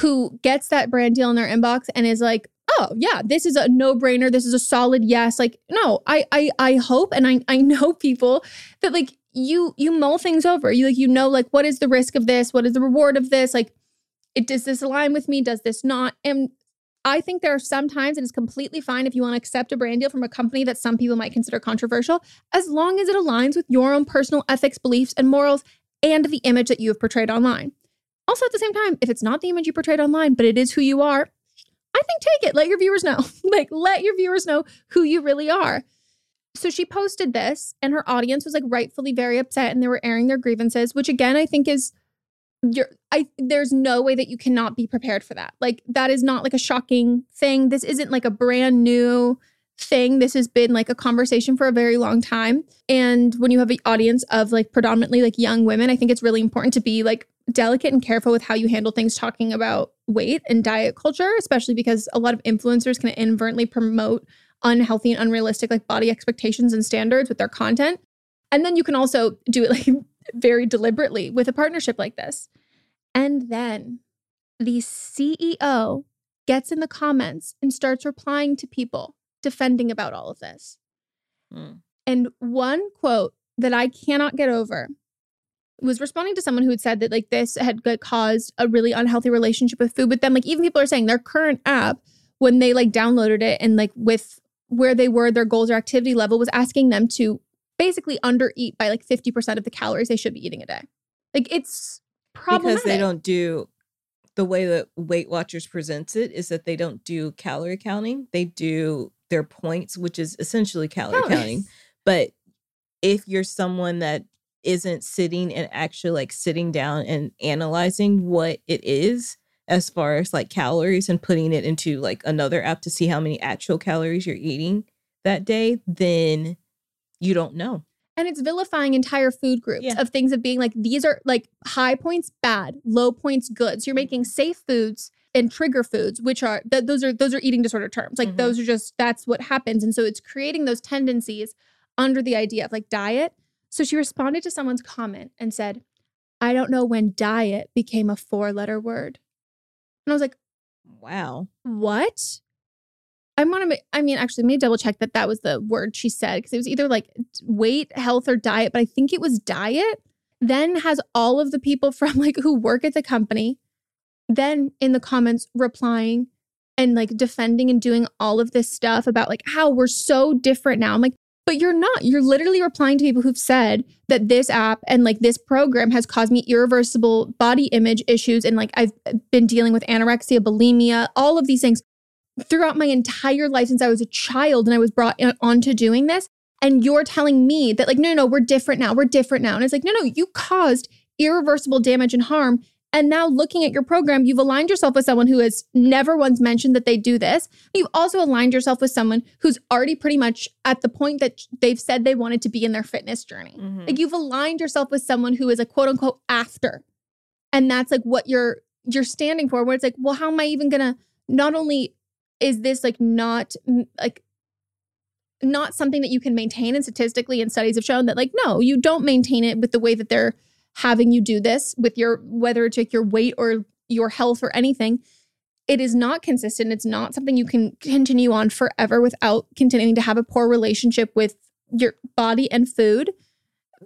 who gets that brand deal in their inbox and is like oh yeah this is a no-brainer. This is a solid yes. Like no i i i hope and i i know people that like you you mull things over. You like you know like what is the risk of this? What is the reward of this? Like it does this align with me? Does this not? And i think there are some times it is completely fine if you want to accept a brand deal from a company that some people might consider controversial as long as it aligns with your own personal ethics beliefs and morals and the image that you have portrayed online. Also at the same time if it's not the image you portrayed online but it is who you are I think take it. Let your viewers know. like, let your viewers know who you really are. So she posted this, and her audience was like rightfully very upset, and they were airing their grievances, which again I think is you're I there's no way that you cannot be prepared for that. Like that is not like a shocking thing. This isn't like a brand new thing. This has been like a conversation for a very long time. And when you have an audience of like predominantly like young women, I think it's really important to be like delicate and careful with how you handle things talking about weight and diet culture, especially because a lot of influencers can inadvertently promote unhealthy and unrealistic like body expectations and standards with their content. And then you can also do it like very deliberately with a partnership like this. And then the CEO gets in the comments and starts replying to people defending about all of this. Mm. And one quote that I cannot get over was responding to someone who had said that like this had caused a really unhealthy relationship with food. But then like even people are saying their current app, when they like downloaded it and like with where they were, their goals or activity level was asking them to basically under eat by like 50% of the calories they should be eating a day. Like it's problematic. because they don't do the way that Weight Watchers presents it is that they don't do calorie counting. They do their points, which is essentially calorie Calories. counting. But if you're someone that isn't sitting and actually like sitting down and analyzing what it is as far as like calories and putting it into like another app to see how many actual calories you're eating that day, then you don't know. And it's vilifying entire food groups Yeah. of things of being like, these are like high points bad, low points good. So you're making safe foods and trigger foods, which are th- those are those are eating disorder terms. Like Mhm. those are just that's what happens. And so it's creating those tendencies under the idea of like diet. So she responded to someone's comment and said, I don't know when diet became a four letter word. And I was like, Wow. what? I want to. I mean, actually, let me double check that that was the word she said because it was either like weight, health, or diet. But I think it was diet. Then has all of the people from like who work at the company, then in the comments replying and like defending and doing all of this stuff about like how we're so different now. I'm like, but you're not. You're literally replying to people who've said that this app and like this program has caused me irreversible body image issues. And like I've been dealing with anorexia, bulimia, all of these things throughout my entire life since I was a child and I was brought onto doing this. And you're telling me that, like, no, no, no, we're different now. We're different now. And it's like, no, no, you caused irreversible damage and harm. And now looking at your program, you've aligned yourself with someone who has never once mentioned that they do this. You've also aligned yourself with someone who's already pretty much at the point that they've said they wanted to be in their fitness journey. Mhm. Like you've aligned yourself with someone who is a quote unquote after. And that's like what you're you're standing for where it's like, well, how am I even gonna not only is this like not like not something that you can maintain and statistically and studies have shown that like no you don't maintain it with the way that they're having you do this with your whether it's like your weight or your health or anything it is not consistent. It's not something you can continue on forever without continuing to have a poor relationship with your body and food.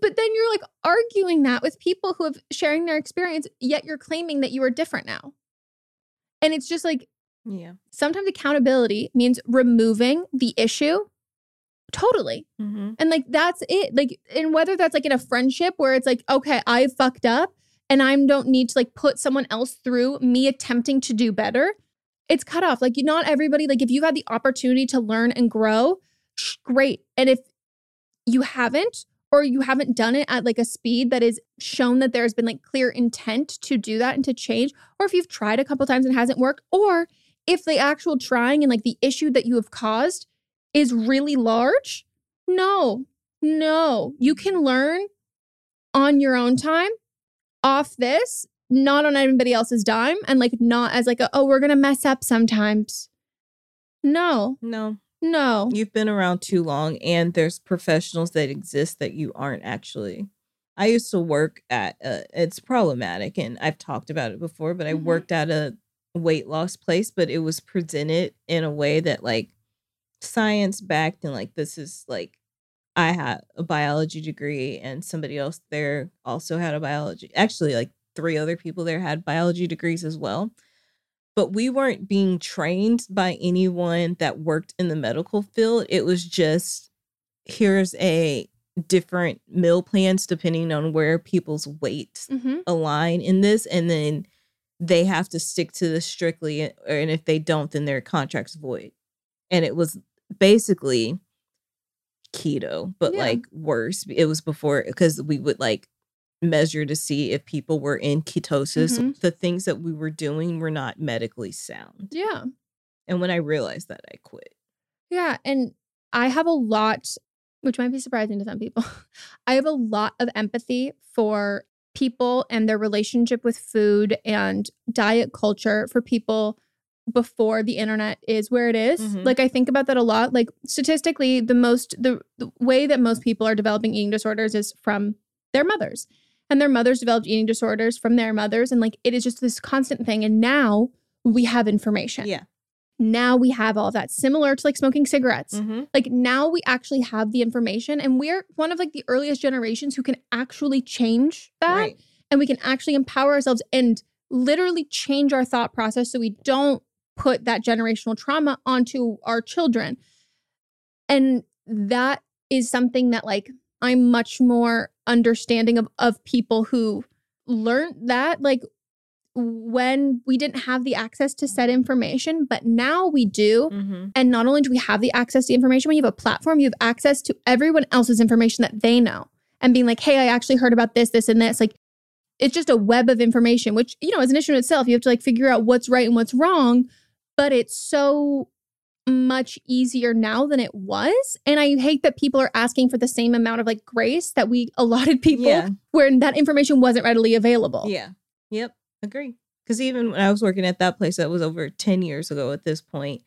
But then you're like arguing that with people who have sharing their experience yet you're claiming that you are different now. And it's just like Yeah. sometimes accountability means removing the issue totally. Mm-hmm. and like that's it. Like and whether that's like in a friendship where it's like okay i fucked up and i don't need to like put someone else through me attempting to do better it's cut off. Like not everybody like if you had the opportunity to learn and grow great. And if you haven't or you haven't done it at like a speed that is shown that there's been like clear intent to do that and to change or if you've tried a couple times and it hasn't worked or if the actual trying and like the issue that you have caused is really large no no you can learn on your own time off this not on anybody else's dime and like not as like a, oh we're gonna mess up sometimes no No, no you've been around too long, and there's professionals that exist that you aren't actually. I used to work at. A, it's problematic, and I've talked about it before. But I Mhm. worked at a weight loss place, but it was presented in a way that like science backed, and like this is like I had a biology degree, and somebody else there also had a biology. Actually, like three other people there had biology degrees as well. But we weren't being trained by anyone that worked in the medical field. It was just here's a different meal plans depending on where people's weights mm-hmm. align in this, and then they have to stick to this strictly. And if they don't, then their contract's void. And it was basically keto, but Yeah. like worse. It was before because we would like measure to see if people were in ketosis. Mhm. The things that we were doing were not medically sound. yeah And when I realized that, I quit. Yeah. And I have a lot, which might be surprising to some people. I have a lot of empathy for people and their relationship with food and diet culture for people before the internet is where it is. Mhm. Like I think about that a lot. Like statistically, the most the, the way that most people are developing eating disorders is from their mothers. And their mothers developed eating disorders from their mothers. And like it is just this constant thing. And now we have information Yeah. now we have all that similar to like smoking cigarettes Mm-hmm. like now we actually have the information and we're one of like the earliest generations who can actually change that Right. and we can actually empower ourselves and literally change our thought process so we don't put that generational trauma onto our children and that is something that like i'm much more understanding of of people who learned that like when we didn't have the access to said information, but now we do. Mm-hmm. And not only do we have the access to information, when you have a platform, you have access to everyone else's information that they know and being like, hey, I actually heard about this, this, and this. Like, it's just a web of information, which, you know, is an issue in itself. You have to like figure out what's right and what's wrong. But it's so much easier now than it was. And I hate that people are asking for the same amount of like grace that we allotted people Yeah. where that information wasn't readily available. Yeah. Yep. Agree. Because even when I was working at that place, that was over 10 years ago at this point,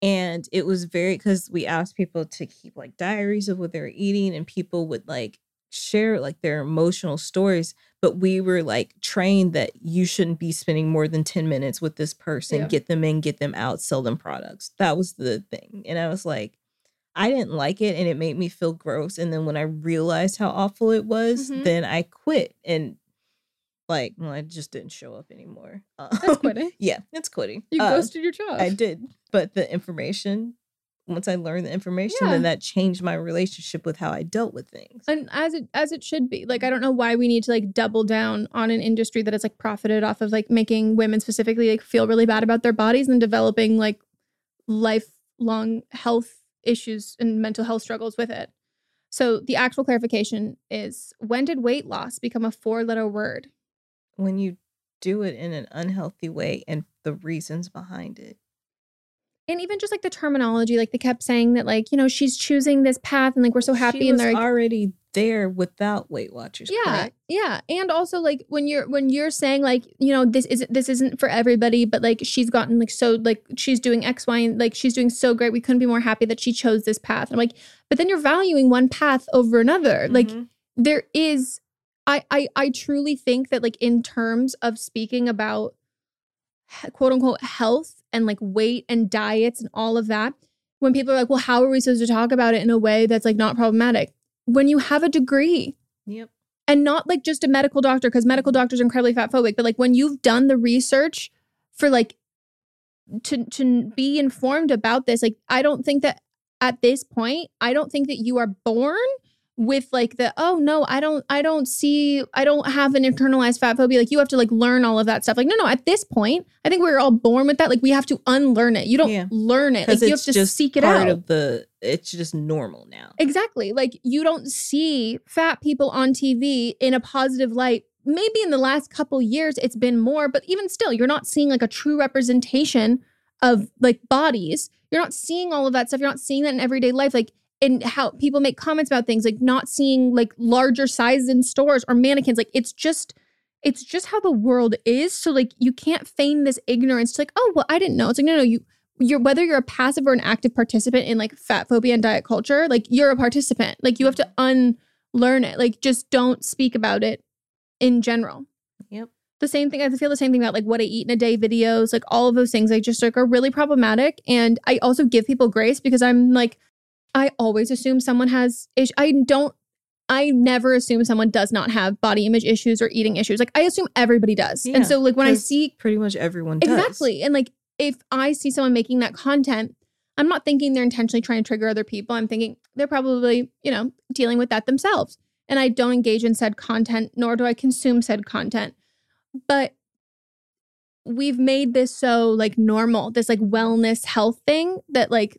And it was very, because we asked people to keep like diaries of what they were eating, and people would like share like their emotional stories. But we were like trained that you shouldn't be spending more than 10 minutes with this person, Yeah. get them in, get them out, sell them products. That was the thing. And I was like, I didn't like it and it made me feel gross. And then when I realized how awful it was, Mhm. then I quit and like, well, I just didn't show up anymore. That's Um, quitting. Yeah, it's quitting. You Uh, ghosted your job. I did. But the information, once I learned the information, Yeah. then that changed my relationship with how I dealt with things. and as it as it should be like i don't know why we need to like double down on an industry that has like profited off of like making women specifically like feel really bad about their bodies and developing like lifelong health issues and mental health struggles with it so the actual clarification is when did weight loss become a four letter word When you do it in an unhealthy way and the reasons behind it. And even just like the terminology like they kept saying that like you know she's choosing this path and like we're so happy she and they're like, already there without Weight Watchers. yeah correct? yeah and also like when you're when you're saying like you know this isn't this isn't for everybody but like she's gotten like so like she's doing x y and like she's doing so great we couldn't be more happy that she chose this path i'm like but then you're valuing one path over another like Mhm. there is I, I i truly think that like in terms of speaking about quote unquote health and like weight and diets and all of that when people are like well how are we supposed to talk about it in a way that's like not problematic when you have a degree Yep. and not like just a medical doctor because medical doctors are incredibly fat phobic but like when you've done the research for like to to be informed about this like i don't think that at this point i don't think that you are born with like the oh no i don't i don't see i don't have an internalized fat phobia like you have to like learn all of that stuff like no no at this point i think we're all born with that like we have to unlearn it you don't Yeah. learn it like you have to just seek it out of the it's just normal now. Exactly. Like you don't see fat people on TV in a positive light. Maybe in the last couple years it's been more, but even still, you're not seeing like a true representation of like bodies. You're not seeing all of that stuff. You're not seeing that in everyday life. Like in how people make comments about things, like not seeing like larger sizes in stores or mannequins. Like it's just it's just how the world is. So like you can't feign this ignorance to like, oh well, I didn't know. It's like, no, no, you you're whether you're a passive or an active participant in like fat phobia and diet culture, like you're a participant. Like you have to unlearn it. Like just don't speak about it in general. Yep. The same thing, I feel the same thing about like what I eat in a day videos, like all of those things I just like are really problematic. And I also give people grace because I'm like, I always assume someone has ish I don't I never assume someone does not have body image issues or eating issues. Like I assume everybody does. Yeah, and so like when I see Pretty much everyone does. Exactly. And like if I see someone making that content, I'm not thinking they're intentionally trying to trigger other people. I'm thinking they're probably, you know, dealing with that themselves. And I don't engage in said content, nor do I consume said content. But we've made this so like normal, this like wellness health thing that like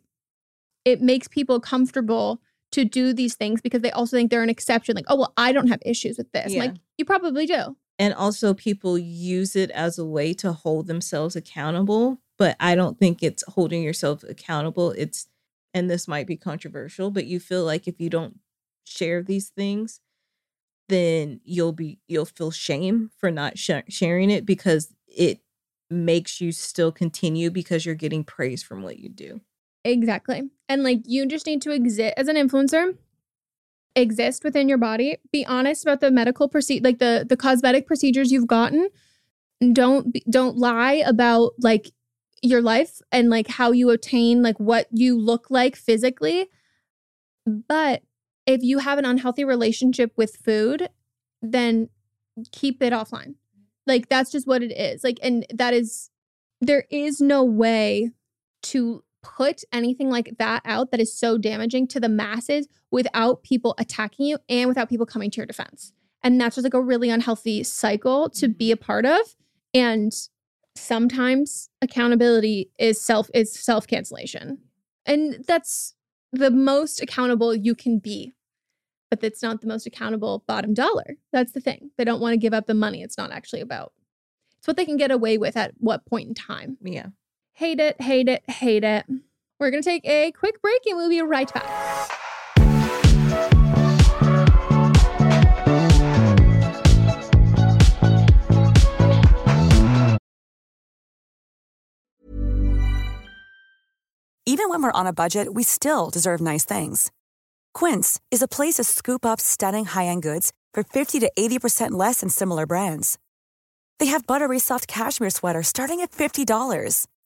it makes people comfortable to do these things because they also think they're an exception. Like, oh, well, I don't have issues with this. Yeah. Like, you probably do. and also people use it as a way to hold themselves accountable but i don't think it's holding yourself accountable it's and this might be controversial but you feel like if you don't share these things then you'll be you'll feel shame for not sh- sharing it because it makes you still continue because you're getting praise from what you do Exactly. And like you just need to exist as an influencer, exist within your body, be honest about the medical procedure like the the cosmetic procedures you've gotten. Don't don't lie about like your life and like how you attain like what you look like physically. But if you have an unhealthy relationship with food, then keep it offline. Like that's just what it is. Like and that is there is no way to put anything like that out that is so damaging to the masses without people attacking you and without people coming to your defense. And that's just like a really unhealthy cycle to be mm-hmm. a part of. And sometimes accountability is self is self-cancellation. And that's the most accountable you can be. But that's not the most accountable bottom dollar. That's the thing. They don't want to give up the money. It's not actually about. It's what they can get away with at what point in time. Yeah. Hate it, hate it, hate it. We're going to take a quick break and we'll be right back. Even when we're on a budget, we still deserve nice things. Quince is a place to scoop up stunning high end goods for 50 to 80% less than similar brands. They have buttery soft cashmere sweaters starting at $50,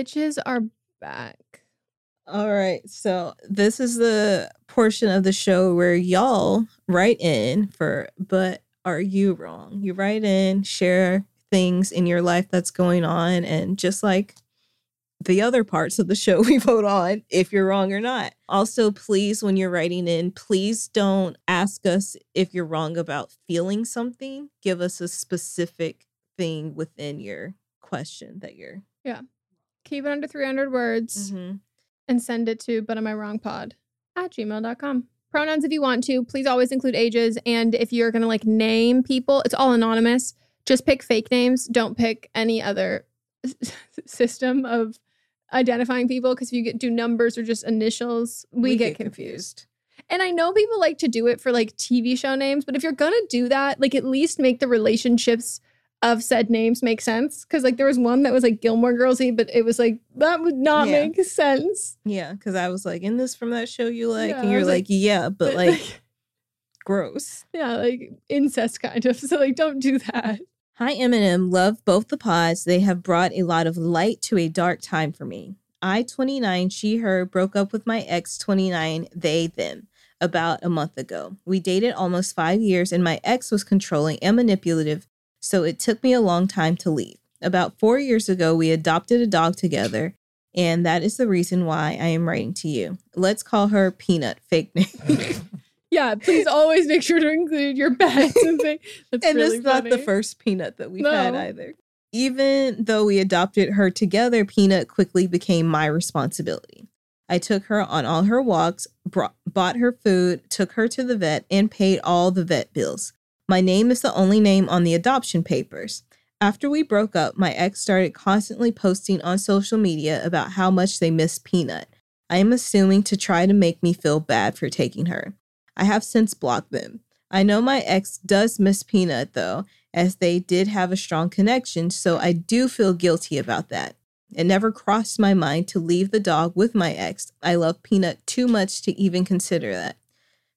Bitches are back. All right. So this is the portion of the show where y'all write in for but are you wrong? You write in, share things in your life that's going on and just like the other parts of the show we vote on if you're wrong or not. Also, please when you're writing in, please don't ask us if you're wrong about feeling something. Give us a specific thing within your question that you're Keep it under 300 words Mhm. and send it to but am I wrong pod at gmail.com. Pronouns if you want to. Please always include ages. And if you're going to like name people, it's all anonymous. Just pick fake names. Don't pick any other system of identifying people because if you get, do numbers or just initials, we, get, confused. And I know people like to do it for like TV show names, but if you're gonna do that, like at least make the relationships of said names make sense. Cause like there was one that was like Gilmore Girlsy, but it was like that would not Yeah. make sense. Yeah, because I was like, in this from that show you like? Yeah, and you're like, like, yeah, but like gross. yeah, like incest kind of. So like don't do that. Hi, Eminem. Love both the pods. They have brought a lot of light to a dark time for me. I, 29, she, her, broke up with my ex, 29, they, them, about a month ago. We dated almost five years, and my ex was controlling and manipulative, so it took me a long time to leave. About four years ago, we adopted a dog together, and that is the reason why I am writing to you. Let's call her Peanut, fake name. Yeah, please always make sure to include your pets and things. That's and really it's not the first peanut that we've had either. Even though we adopted her together, Peanut quickly became my responsibility. I took her on all her walks, brought, bought her food, took her to the vet, and paid all the vet bills. My name is the only name on the adoption papers. After we broke up, my ex started constantly posting on social media about how much they miss Peanut. I am assuming to try to make me feel bad for taking her. I have since blocked them. I know my ex does miss Peanut though, as they did have a strong connection, so I do feel guilty about that. It never crossed my mind to leave the dog with my ex. I love Peanut too much to even consider that.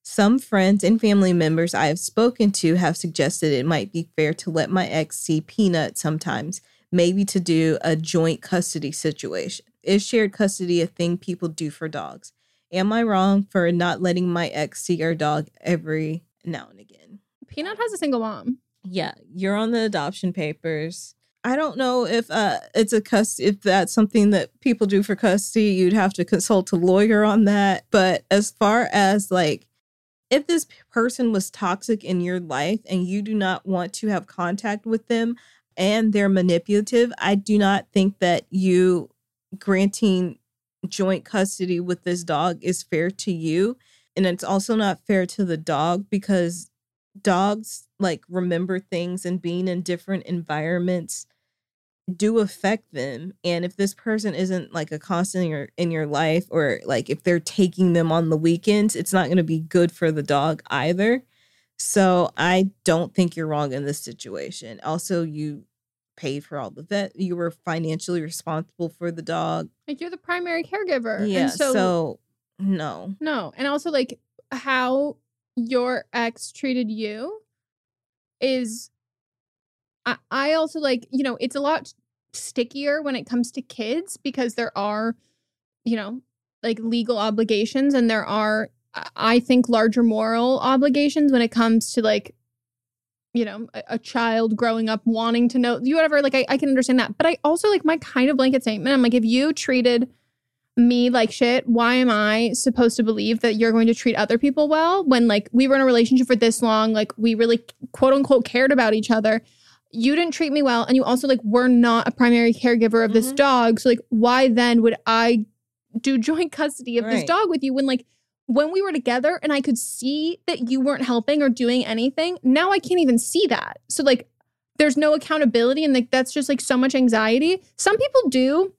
Some friends and family members I have spoken to have suggested it might be fair to let my ex see Peanut sometimes, maybe to do a joint custody situation. Is shared custody a thing people do for dogs? Am I wrong for not letting my ex see our dog every now and again? Peanut has a single mom. Yeah, you're on the adoption papers. I don't know if uh it's a cust if that's something that people do for custody. You'd have to consult a lawyer on that. But as far as like if this person was toxic in your life and you do not want to have contact with them and they're manipulative, I do not think that you granting joint custody with this dog is fair to you. And it's also not fair to the dog because dogs like remember things and being in different environments do affect them and if this person isn't like a constant in your in your life or like if they're taking them on the weekends it's not going to be good for the dog either so i don't think you're wrong in this situation also you paid for all the vet you were financially responsible for the dog Like you're the primary caregiver. yeah And so, so no no. And also like how your ex treated you is I, I also like, you know, it's a lot stickier when it comes to kids because there are, you know, like legal obligations and there are, I- think, larger moral obligations when it comes to like, you know, a, a child growing up wanting to know you whatever. Like I, I can understand that. But I also like my kind of blanket statement. I'm like, if you treated me like shit, why am I supposed to believe that you're going to treat other people well when like we were in a relationship for this long, like we really quote unquote cared about each other. You didn't treat me well, and you also like were not a primary caregiver of this Mhm. dog. So like, why then would I do joint custody of this dog with you when like when we were together and I could see that you weren't helping or doing anything? Now I can't even see that. So like, there's no accountability, and like that's just like so much anxiety. Some people do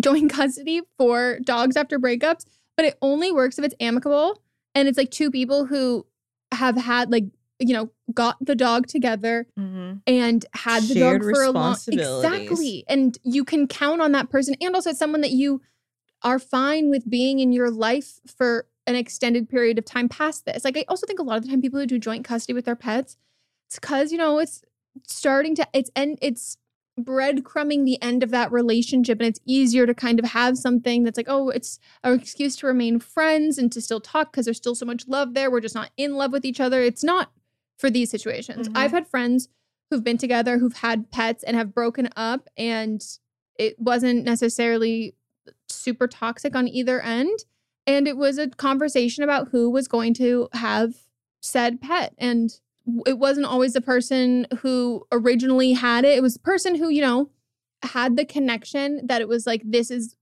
joint custody for dogs after breakups, but it only works if it's amicable and it's like two people who have had like you know got the dog together Mhm. and had the Shared dog for a long exactly and you can count on that person and also it's someone that you are fine with being in your life for an extended period of time past this. Like i also think a lot of the time people who do joint custody with their pets it's because you know it's starting to it's and it's breadcrumbing the end of that relationship and it's easier to kind of have something that's like oh it's an excuse to remain friends and to still talk because there's still so much love there. We're just not in love with each other. It's not for these situations Mhm. i've had friends who've been together who've had pets and have broken up and it wasn't necessarily super toxic on either end and it was a conversation about who was going to have said pet and it wasn't always the person who originally had it it was the person who you know had the connection that it was like this is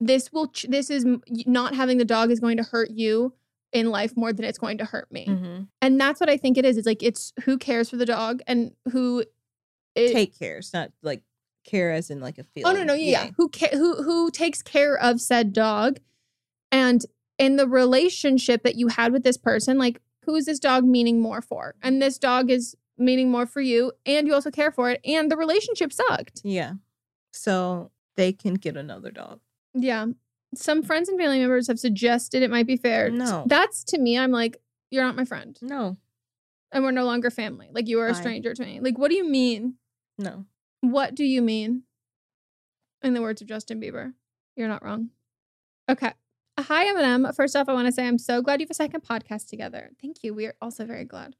this will ch- this is not having the dog is going to hurt you in life more than it's going to hurt me Mhm. and that's what i think it is it's like it's who cares for the dog and who it, Take care. It's not like care as in like a feeling. Oh no, no, yeah, yeah. Who ca- who who takes care of said dog, and in the relationship that you had with this person, like who is this dog meaning more for? And this dog is meaning more for you, and you also care for it, and the relationship sucked. Yeah. So they can get another dog. Yeah, some friends and family members have suggested it might be fair. No. that's to me, I'm like, you're not my friend, No. and we're no longer family. Like you are a Fine. stranger to me. Like, what do you mean? No. What do you mean? In the words of Justin Bieber, you're not wrong. Okay. Hi, Eminem. First off, I want to say I'm so glad you have a second podcast together. Thank you. We are also very glad.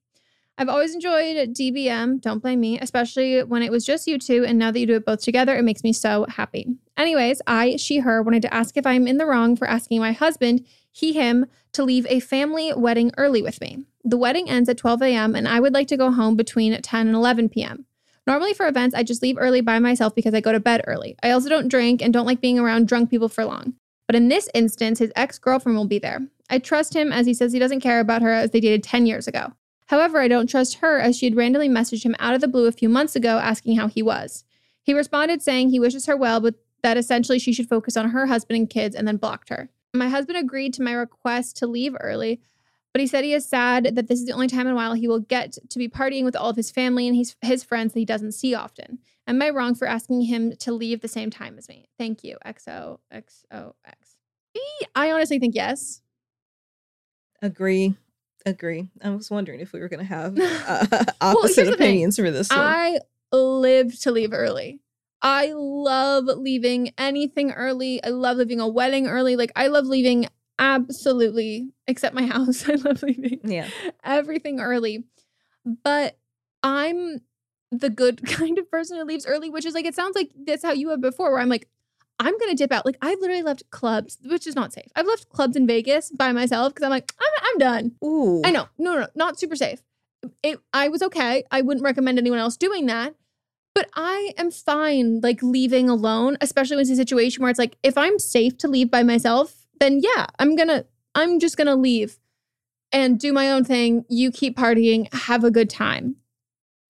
I've always enjoyed DBM, don't blame me, especially when it was just you two. And now that you do it both together, it makes me so happy. Anyways, I, she, her, wanted to ask if I'm in the wrong for asking my husband, he, him, to leave a family wedding early with me. The wedding ends at 12 a.m., and I would like to go home between 10 and 11 p.m. Normally for events, I just leave early by myself because I go to bed early. I also don't drink and don't like being around drunk people for long. But in this instance, his ex girlfriend will be there. I trust him as he says he doesn't care about her as they dated 10 years ago. However, I don't trust her as she had randomly messaged him out of the blue a few months ago asking how he was. He responded saying he wishes her well, but that essentially she should focus on her husband and kids and then blocked her. My husband agreed to my request to leave early, but he said he is sad that this is the only time in a while he will get to be partying with all of his family and his, his friends that he doesn't see often. Am I wrong for asking him to leave the same time as me? Thank you. XOXOX. I honestly think yes. Agree. Agree. I was wondering if we were going to have uh, opposite thing. opinions for this one. I live to leave early. I love leaving anything early. I love leaving a wedding early. Like I love leaving absolutely, except my house. I love leaving yeah. everything early. But I'm the good kind of person who leaves early, which is like it sounds like that's how you have before, where I'm like, I'm gonna dip out. Like I've literally left clubs, which is not safe. I've left clubs in Vegas by myself because I'm like, I'm I'm done. Ooh. I know, no, no, no, not super safe. It, I was okay. I wouldn't recommend anyone else doing that. But I am fine, like leaving alone, especially when it's a situation where it's like, if I'm safe to leave by myself, then yeah, I'm gonna, I'm just gonna leave and do my own thing. You keep partying, have a good time.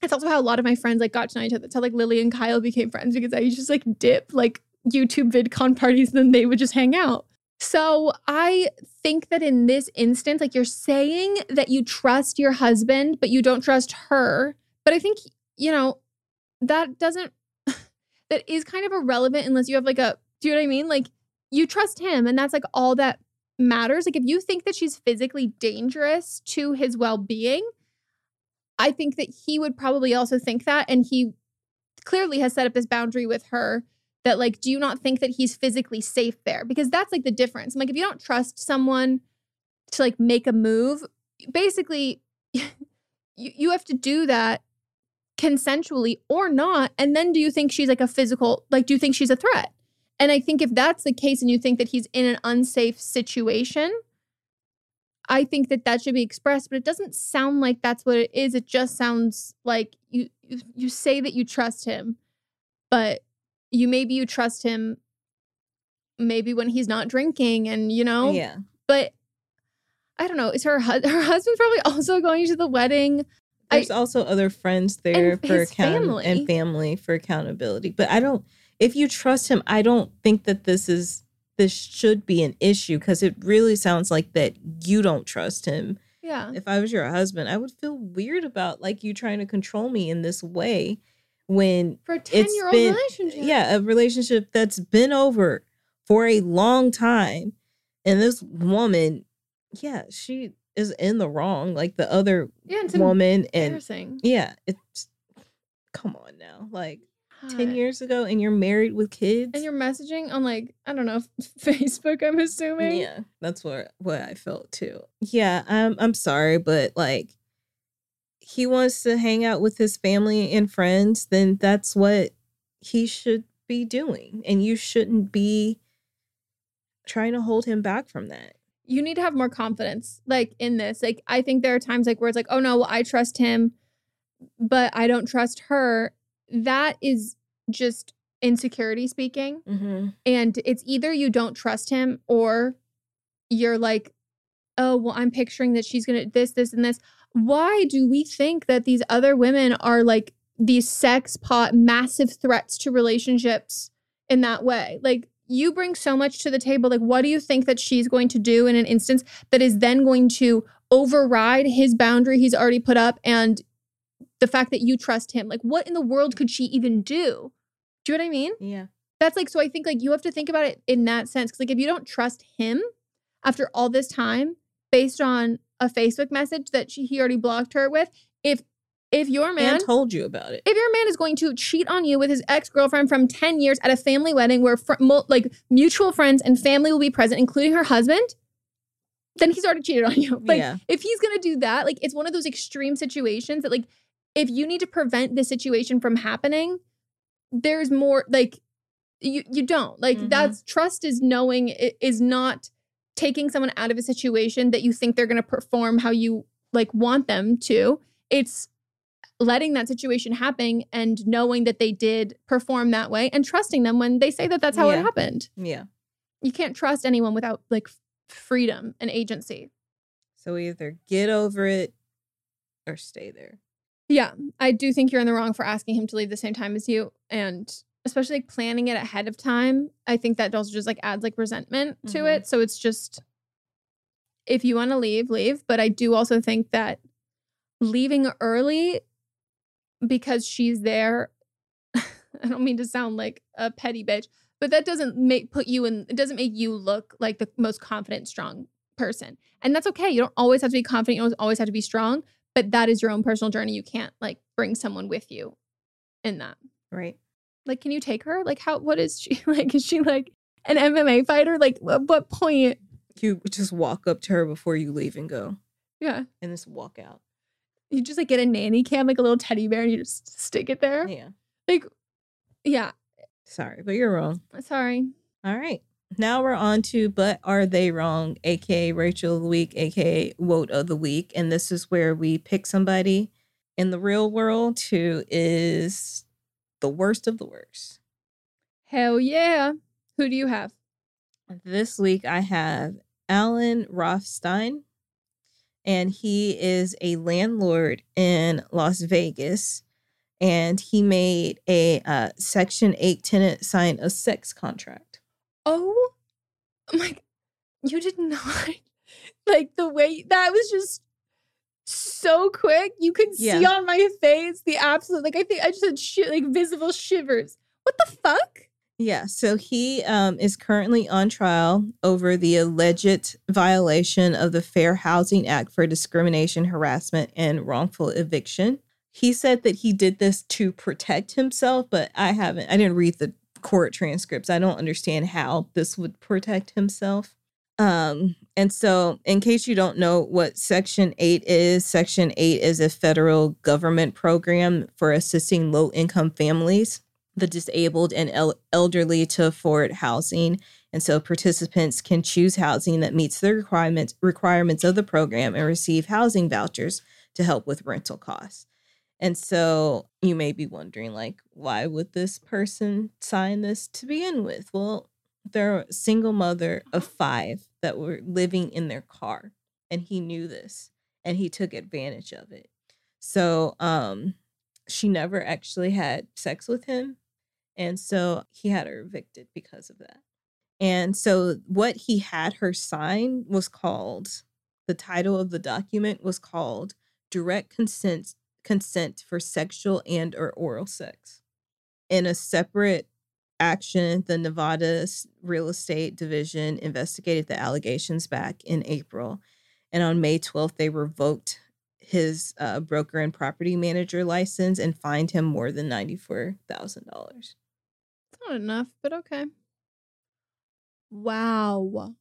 That's also how a lot of my friends like got to know each other. That's how like Lily and Kyle became friends because I used to just like dip like YouTube VidCon parties, then they would just hang out. So I think that in this instance, like you're saying that you trust your husband, but you don't trust her. But I think, you know, that doesn't, that is kind of irrelevant unless you have like a, do you know what I mean? Like you trust him and that's like all that matters. Like if you think that she's physically dangerous to his well being, I think that he would probably also think that. And he clearly has set up this boundary with her that, like, do you not think that he's physically safe there? Because that's like the difference. I'm like, if you don't trust someone to like make a move, basically, you, you have to do that consensually or not. And then do you think she's like a physical, like, do you think she's a threat? And I think if that's the case and you think that he's in an unsafe situation, I think that that should be expressed, but it doesn't sound like that's what it is. It just sounds like you you, you say that you trust him, but you maybe you trust him maybe when he's not drinking and you know. Yeah. But I don't know. Is her hu- her husband probably also going to the wedding? I- There's also other friends there for his account family. and family for accountability. But I don't if you trust him, I don't think that this is this should be an issue because it really sounds like that you don't trust him. Yeah. If I was your husband, I would feel weird about like you trying to control me in this way when For a 10 it's year old been relationship. yeah, a relationship that's been over for a long time. And this woman, yeah, she is in the wrong, like the other Yeah. Woman and yeah, it's come on now. Like 10 years ago and you're married with kids. And you're messaging on like, I don't know, Facebook, I'm assuming. yeah, that's what what I felt too. Yeah, I'm I'm sorry, but like he wants to hang out with his family and friends, then that's what he should be doing. And you shouldn't be trying to hold him back from that. you need to have more confidence like in this like i think there are times like where it's like oh no well i trust him but i don't trust her that is just insecurity speaking Mm-hmm. and it's either you don't trust him or you're like oh well i'm picturing that she's gonna this this and this. Why do we think that these other women are like these sex pot massive threats to relationships in that way? Like you bring so much to the table. Like what do you think that she's going to do in an instance that is then going to override his boundary he's already put up and the fact that you trust him? Like what in the world could she even do? Do you know what i mean? Yeah. that's like so i think like you have to think about it in that sense. Because like if you don't trust him after all this time based on a facebook message that she, he already blocked her with if if your man and told you about it. if your man is going to cheat on you with his ex-girlfriend from 10 years at a family wedding where fr- mo- like mutual friends and family will be present including her husband then he's already cheated on you like yeah. if he's going to do that like it's one of those extreme situations that like if you need to prevent this situation from happening there's more like you you don't like Mhm. that's trust is knowing i- is not taking someone out of a situation that you think they're going to perform how you like want them to it's letting that situation happen and knowing that they did perform that way and trusting them when they say that that's how it happened Yeah. you can't trust anyone without like freedom and agency So either get over it or stay there. Yeah, I do think you're in the wrong for asking him to leave the same time as you, and especially like planning it ahead of time. I think that also just like adds like resentment to Mhm. it. So it's just if you want to leave, leave. But I do also think that leaving early because she's there. I don't mean to sound like a petty bitch, but that doesn't make put you in. It doesn't make you look like the most confident, strong person, and that's okay. You don't always have to be confident. You don't always have to be strong but that is your own personal journey. You can't like bring someone with you in that. Right. Like, can you take her? Like, how? What is she like? Is she like an MMA fighter? Like, at what point? You just walk up to her before you leave and go Yeah, and just walk out. you just like get a nanny cam, like a little teddy bear, and you just stick it there. Yeah. Like, yeah. Sorry, but you're wrong. Sorry. All right. Now we're on to But Are They Wrong, aka Rachel of the Week, aka Wote of the Week. And this is where we pick somebody in the real world who is the worst of the worst. Hell yeah. Who do you have? This week I have Alan Rothstein, and he is a landlord in Las Vegas. And he made a uh, Section 8 tenant sign a sex contract. Oh my! You did not like the way that was just so quick. You could see on my face the absolute like I think I just had shi like visible shivers. What the fuck? Yeah, so he um, is currently on trial over the alleged violation of the Fair Housing Act for discrimination, harassment, and wrongful eviction. He said that he did this to protect himself, but I haven't, I didn't read the court transcripts. I don't understand how this would protect himself. Um, and so, in case you don't know what Section 8 is, Section 8 is a federal government program for assisting low income families the disabled and el- elderly to afford housing. And so participants can choose housing that meets the requirements requirements of the program and receive housing vouchers to help with rental costs. And so you may be wondering like why would this person sign this to begin with? Well, they're a single mother of 5 that were living in their car and he knew this and he took advantage of it. So um she never actually had sex with him and so he had her evicted because of that. And so what he had her sign was called the title of the document was called direct consent consent for sexual and or oral sex. In a separate action, the Nevada Real Estate Division investigated the allegations back in April. And on May 12th, they revoked his uh, broker and property manager license and fined him more than $94,000 not enough, but okay. Wow.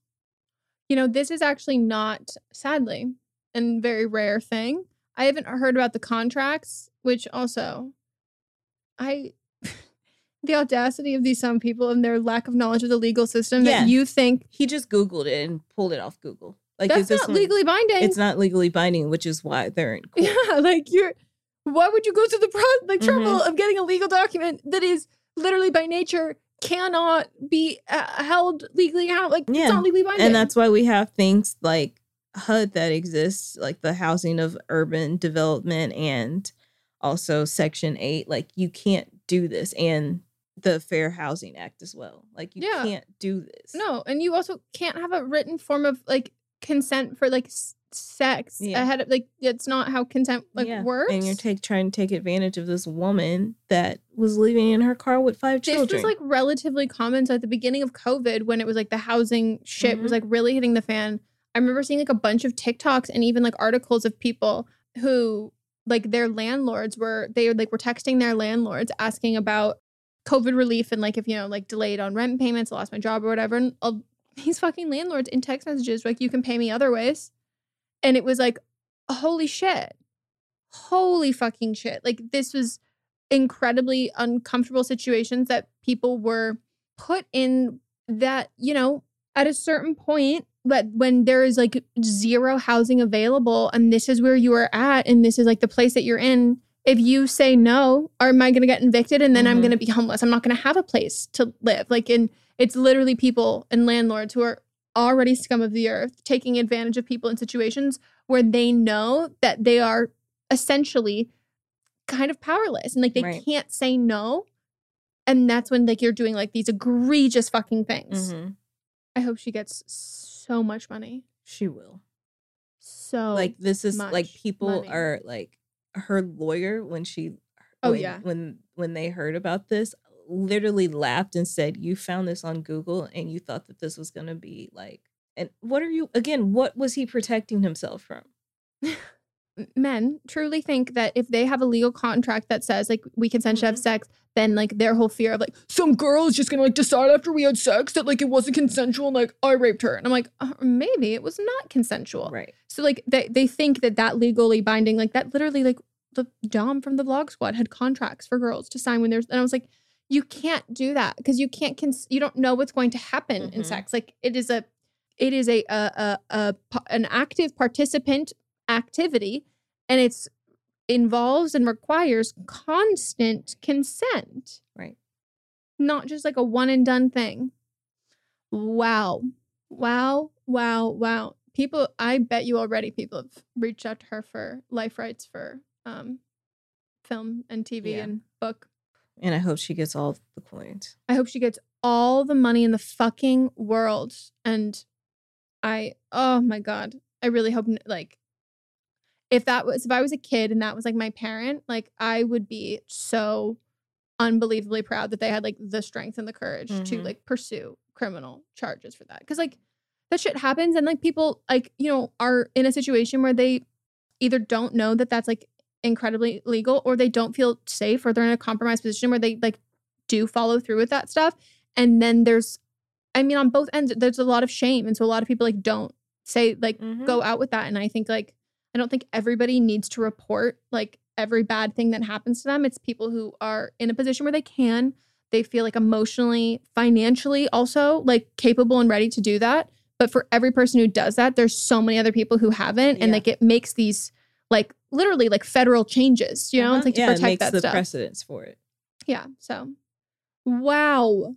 You know, this is actually not, sadly, and very rare thing. I haven't heard about the contracts, which also, I, the audacity of these some people and their lack of knowledge of the legal system Yeah. that you think He just Googled it and pulled it off Google. Like that's is this not one- legally binding. It's not legally binding, which is why they're in court. Yeah, like you're. Why would you go through the pro- like Mm-hmm. trouble of getting a legal document that is literally by nature cannot be uh, held legally out? Like Yeah, it's not legally binding. And that's why we have things like HUD that exists, like the Housing of Urban Development and also Section 8. Like you can't do this. And the Fair Housing Act as well. Like you Yeah. can't do this. no, and you also can't have a written form of like consent for like s- sex Yeah. ahead of like it's not how consent like Yeah. works. And you're take, trying to take advantage of this woman that was living in her car with five this children. was like relatively common. So at the beginning of COVID, when it was like the housing shit was Mhm. like really hitting the fan, I remember seeing like a bunch of TikToks and even like articles of people who like their landlords were they were like were texting their landlords asking about COVID relief and like if you know like delayed on rent payments, lost my job or whatever. And all these fucking landlords in text messages like you can pay me other ways, and it was like holy shit, holy fucking shit. Like this was incredibly uncomfortable situations that people were put in that you know at a certain point but when there is like zero housing available and this is where you are at and this is like the place that you're in if you say no or am i going to get evicted and then i'm Mhm. going to be homeless i'm not going to have a place to live like and it's literally people and landlords who are already scum of the earth taking advantage of people in situations where they know that they are essentially kind of powerless and like they Right. can't say no and that's when like you're doing like these egregious fucking things Mhm. i hope she gets so much money She will. so like this is like people money. are like her lawyer when she Oh, when- yeah. when when they heard about this literally laughed and said you found this on google and you thought that this was going to be like and what are you again what was he protecting himself from men truly think that if they have a legal contract that says like we consent to have sex, then like their whole fear of like some girl is just gonna like decide after we had sex that like it wasn't consensual and like I raped her, and I'm like uh, maybe it was not consensual. right So like they they think that that legally binding like that literally like the Dom from the Vlog Squad had contracts for girls to sign when there's and I was like you can't do that because you can't cons- you don't know what's going to happen in Mhm. sex like it is a it is a a, a, a an active participant activity and it's involves and requires constant consent right not just like a one and done thing. Wow. Wow. Wow. Wow. People, I bet you already people have reached out to her for life rights for um film and TV Yeah. and book. and i hope she gets all the coins I hope she gets all the money in the fucking world. And I, oh my God, I really hope, n- like, if that was, if I was a kid and that was like my parent, like, I would be so unbelievably proud that they had like the strength and the courage to Mhm. like pursue criminal charges for that. Cause like that shit happens and like people like, you know, are in a situation where they either don't know that that's like incredibly legal or they don't feel safe or they're in a compromised position where they like do follow through with that stuff. And then there's, I mean, on both ends, there's a lot of shame. And so a lot of people like don't say, like, Mhm. go out with that. And I think like, I don't think everybody needs to report like every bad thing that happens to them. It's people who are in a position where they can, they feel like emotionally, financially also like capable and ready to do that. But for every person who does that, there's so many other people who haven't. And like it makes these like literally like federal changes, you know, Uh-huh. it's like to yeah, it protect makes that the stuff. precedence for it. Yeah. So, wow.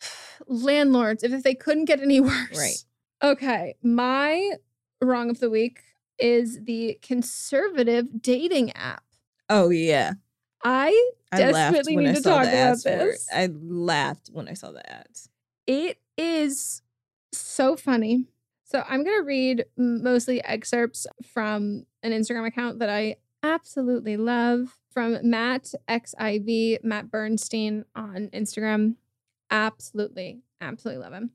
Landlords, if, if they couldn't get any worse. Right. Okay. My wrong of the week is the conservative dating app. Oh yeah, I I Desperately when need to talk about this. I laughed when I saw the ads. it is so funny. So I'm going to read mostly excerpts from an Instagram account that I absolutely love from Matt XIV, Matt Bernstein on Instagram. Absolutely, absolutely love him.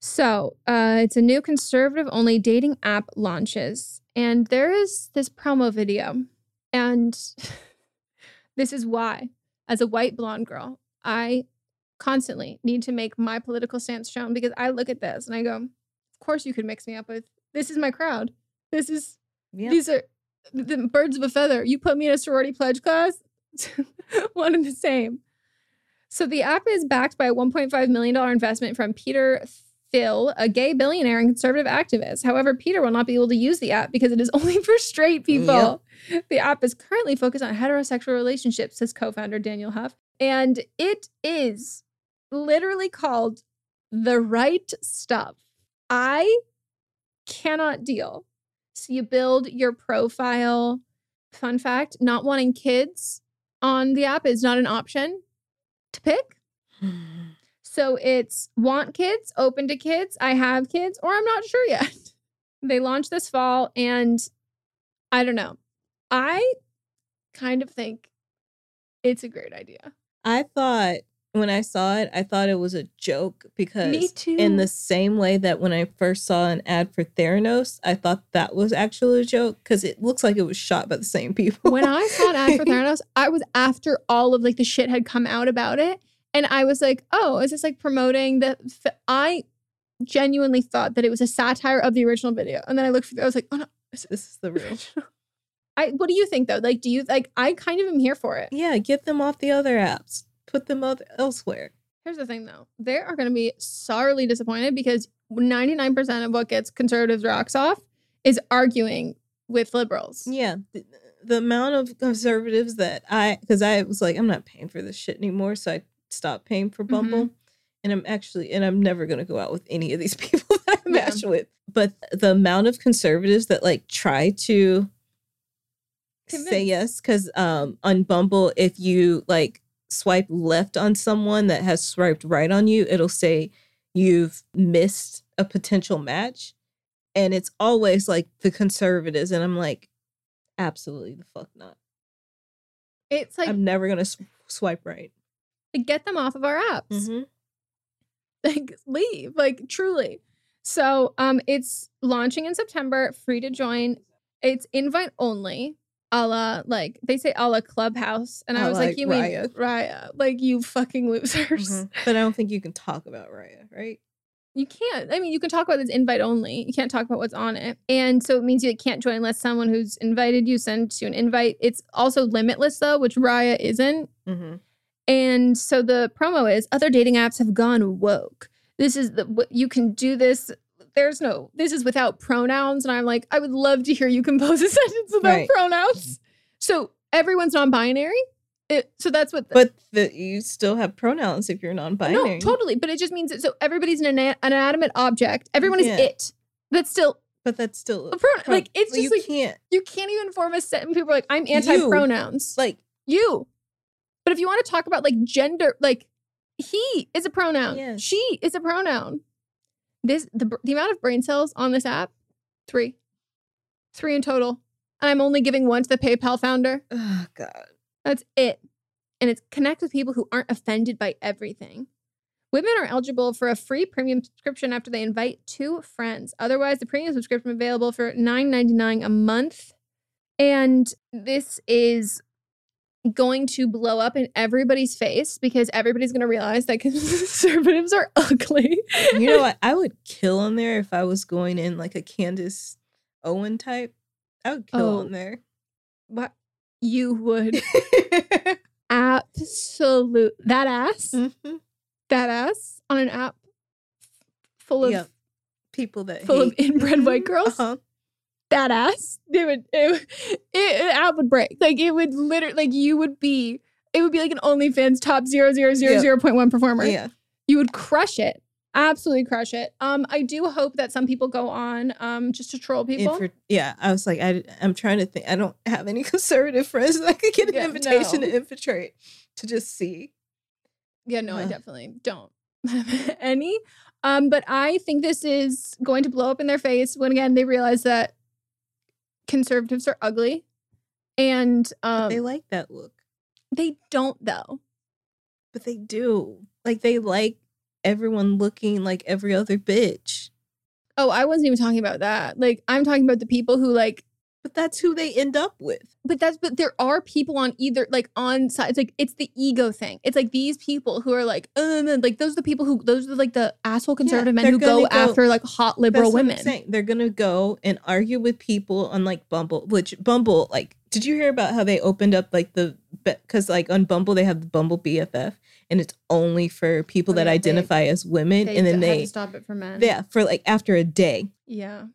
So uh, it's a new conservative only dating app launches. And there is this promo video. And this is why, as a white blonde girl, I constantly need to make my political stance shown because I look at this and I go, of course you could mix me up with this is my crowd. This is Yeah. these are the birds of a feather. You put me in a sorority pledge class, one and the same. So the app is backed by a $1.5 million investment from Peter Thiel, a gay billionaire and conservative activist. However, Peter will not be able to use the app because it is only for straight people. The app is currently focused on heterosexual relationships, says co-founder Daniel Huff. And it is literally called the right stuff. I cannot deal. So you build your profile. Fun fact not wanting kids on the app is not an option to pick. Hmm. So it's want kids, open to kids, I have kids, or I'm not sure yet. They launched this fall, and I don't know. I kind of think it's a great idea. I thought when I saw it, I thought it was a joke because Me too. in the same way that when I first saw an ad for Theranos, I thought that was actually a joke because it looks like it was shot by the same people. when I saw an ad for Theranos, I was after all of like the shit had come out about it, and I was like, "Oh, is this like promoting the?" F-? I genuinely thought that it was a satire of the original video, and then I looked. For, I was like, "Oh no." this is the real. I, what do you think though? Like, do you like? I kind of am here for it. Yeah, get them off the other apps. Put them other elsewhere. Here's the thing though, they are going to be sorely disappointed because 99% of what gets conservatives rocks off is arguing with liberals. Yeah, the, the amount of conservatives that I because I was like, I'm not paying for this shit anymore, so I stopped paying for Bumble. And I'm actually, and I'm never gonna go out with any of these people that I Yeah. with. But the amount of conservatives that like try to say yes, because um on Bumble, if you like swipe left on someone that has swiped right on you, it'll say you've missed a potential match. And it's always like the conservatives, and I'm like, absolutely the fuck not. It's like, I'm never gonna sw- swipe right. Like, get them off of our apps. Mhm. like leave like truly so um it's launching in september free to join it's invite only a la like they say a la clubhouse and i A was la like you Raya. mean raya like you fucking losers Mhm. But I don't think you can talk about Raya, right? you can't i mean you can talk about this invite only you can't talk about what's on it and so it means you can't join unless someone who's invited you sends you an invite it's also limitless though which raya isn't Mm-hmm. And so the promo is other dating apps have gone woke. This is the what you can do this. There's no this is without pronouns. And I'm like, I would love to hear you compose a sentence without Right. pronouns. So everyone's non-binary. It, so that's what the, But the, you still have pronouns if you're non-binary. no, totally. But it just means that so everybody's an, an inanimate object. Everyone is Yeah. it. That's still But that's still a pronoun. Like it's just you like can't you can't even form a sentence. People are like, I'm anti-pronouns. like you. But if you want to talk about like gender, like he is a pronoun, Yes. she is a pronoun. This the the amount of brain cells on this app, three, three in total, and I'm only giving one to the PayPal founder. oh god. That's it. and it's connect with people who aren't offended by everything. Women are eligible for a free premium subscription after they invite two friends. Otherwise, the premium subscription is available for $9.99 a month. And this is going to blow up in everybody's face because everybody's going to realize that conservatives are ugly. You know what? I would kill on there if I was going in like a Candace Owen type. I would kill Oh. on there. What you would absolute that ass, Mhm. that ass on an app full of Yep. People that full of inbred white Mhm. girls. Uh-huh. That ass, it would it, it, it app would break. Like it would literally like you would be it would be like an OnlyFans top zero zero zero Yeah. zero point one performer. Yeah. You would crush it. Absolutely crush it. Um, I do hope that some people go on um just to troll people. Infra- yeah, I was like, I, I'm trying to think. I don't have any conservative friends that I could get an Yeah, invitation no. to infiltrate to just see. Yeah, no, I definitely don't have any. Um, but I think this is going to blow up in their face when again they realize that conservatives are ugly. And um they like that look, they don't though. but they do. Like they like everyone looking like every other bitch. Oh, I wasn't even talking about that. Like I'm talking about the people who like But that's who they end up with. but that's but there are people on either like on sides like it's the ego thing it's like these people who are like uh, like those are the people who those are like the asshole conservative men who go, go- after like hot liberal That's what I'm women saying. They're gonna go and argue with people on like Bumble, which Bumble, like, did you hear about how they opened up like the because like on Bumble they have the Bumble BFF, and it's only for people Oh, that yeah, they- identify as women, and then they stop it for men yeah for like after a day. yeah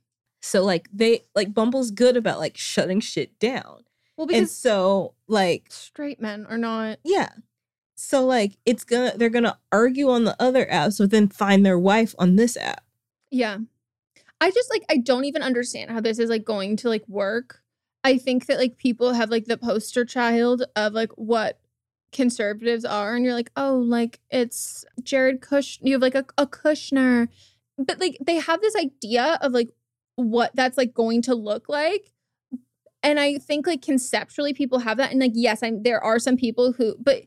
So like they like Bumble's good about like shutting shit down, well and because so like straight men are not yeah. So like it's gonna they're gonna argue on the other apps, but then find their wife on this app. yeah i just like i don't even understand how this is like going to like work i think that like people have like the poster child of like what conservatives are and you're like oh like it's jared kush you have like a, a kushner but like they have this idea of like what that's like going to look like. And i think like conceptually people have that and like yes i'm there are some people who but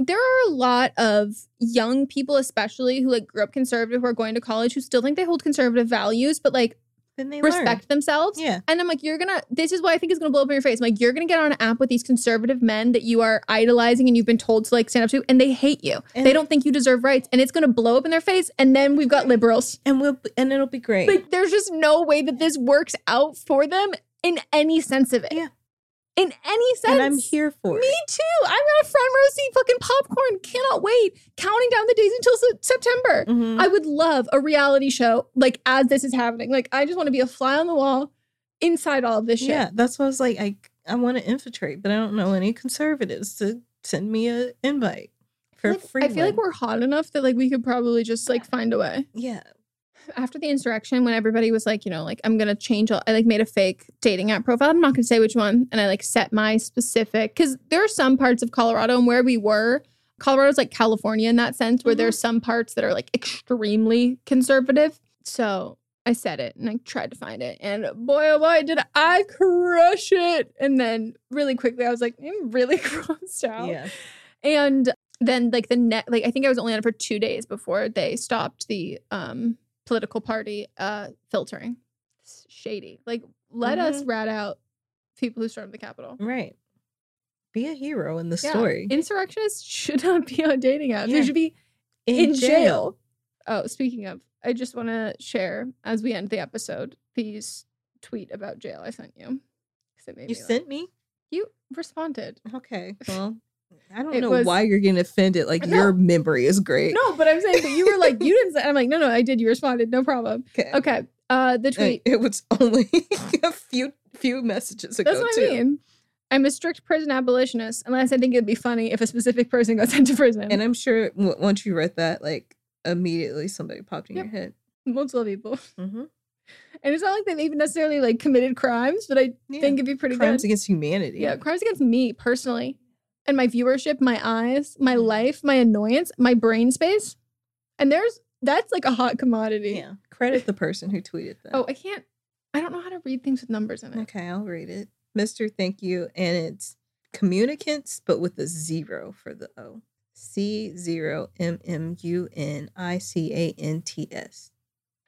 there are a lot of young people especially who like grew up conservative who are going to college who still think they hold conservative values but like Then they learn. respect themselves Yeah. and I'm like, you're gonna, this is what I think is gonna blow up in your face. I'm like, you're gonna get on an app with these conservative men that you are idolizing and you've been told to like stand up to, and they hate you. And- they don't think you deserve rights, and it's gonna blow up in their face. And then we've got liberals. and we'll and it'll be great. Like, there's just no way that this works out for them in any sense of it. Yeah. In any sense. and I'm here for Me it. too. I've got a front row seat fucking popcorn. Cannot wait. Counting down the days until Se- September. Mhm. I would love a reality show like as this is happening. Like I just want to be a fly on the wall inside all of this shit. Yeah, that's why I was like, I I want to infiltrate, but I don't know any conservatives to send me a invite for Like, free. I feel like we're hot enough that like we could probably just like find a way. yeah, After the insurrection, when everybody was like, you know, like I'm gonna change. All, I like made a fake dating app profile. I'm not gonna say which one, and I like set my specific because there are some parts of Colorado and where we were. Colorado's like California in that sense, where there's some parts that are like extremely conservative. So I said it and I tried to find it, and boy oh boy did I crush it! And then really quickly I was like, I'm really crossed out. yeah. And then like the net like I think I was only on it for two days before they stopped the um political party uh filtering. It's shady. Like let us Mm-hmm. rat out people who stormed the Capitol. Right. Be a hero in the Yeah. story. Insurrectionists should not be on dating apps. Yeah. They should be in, jail. Oh, speaking of, I just want to share as we end the episode these tweet about jail I sent you. You me laugh. sent me. you responded. Okay. Well, I don't It know was- why you're getting offended. Like your memory is great. No, but I'm saying that you were like, you didn't say I'm like, no, no, I did. You responded, no problem. Okay. Okay. Uh the tweet. It was only a few few messages ago That's what too. I mean. I'm a strict prison abolitionist, unless I think it'd be funny if a specific person got sent to prison. And I'm sure w- once you read that, like immediately somebody popped in Yep. your head. multiple people. Mm-hmm. And it's not like they've even necessarily like committed crimes, but I Yeah. think it'd be pretty Crimes good. against humanity. Yeah, crimes against me personally. And my viewership, my eyes, my mm. life, my annoyance, my brain space. And there's that's like a hot commodity. Yeah. Credit the person who tweeted that. Oh, I can't I don't know how to read things with numbers in it. Okay, I'll read it. Mr. Thank You. And it's communicants, but with a zero for the O. C zero M M U N I C A N T S.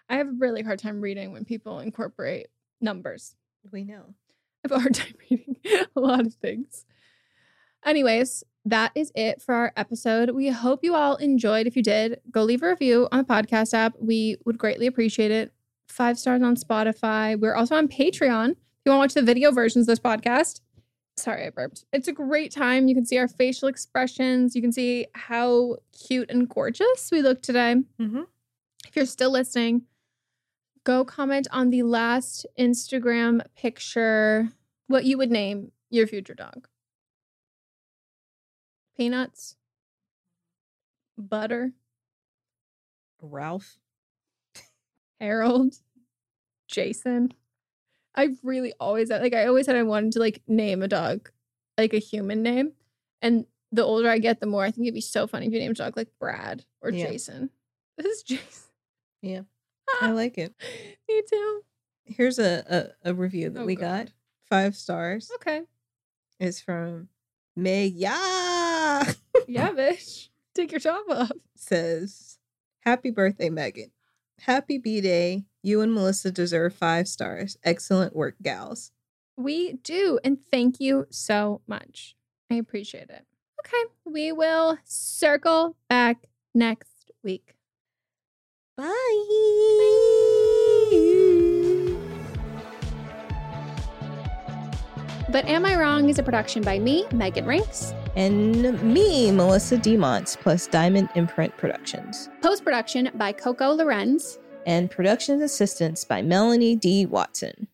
I have a really hard time reading when people incorporate numbers. We know. I have a hard time reading a lot of things. Anyways, that is it for our episode. We hope you all enjoyed. If you did, go leave a review on the podcast app. We would greatly appreciate it. Five stars on Spotify. We're also on Patreon. If you want to watch the video versions of this podcast, sorry, I burped. It's a great time. You can see our facial expressions. You can see how cute and gorgeous we look today. Mm-hmm. If you're still listening, go comment on the last Instagram picture what you would name your future dog. Peanuts, butter, Ralph. Harold, Jason. I've really always like I always said I wanted to like name a dog like a human name. And the older I get, the more I think it'd be so funny if you named a dog like Brad or Yeah. Jason. This is Jason. Yeah. I like it. Me too. Here's a, a, a review that Oh, we God. got. Five stars. Okay. It's from Meg Yeah, bitch. Take your top off. says, Happy birthday, Megan. Happy B Day. You and Melissa deserve five stars. Excellent work, gals. We do. And thank you so much. I appreciate it. Okay. We will circle back next week. Bye. But Am I Wrong is a production by me, Megan Rinks. And me, Melissa Demonts, plus Diamond Imprint Productions. Post production by Coco Lorenz. And production assistance by Melanie D. Watson.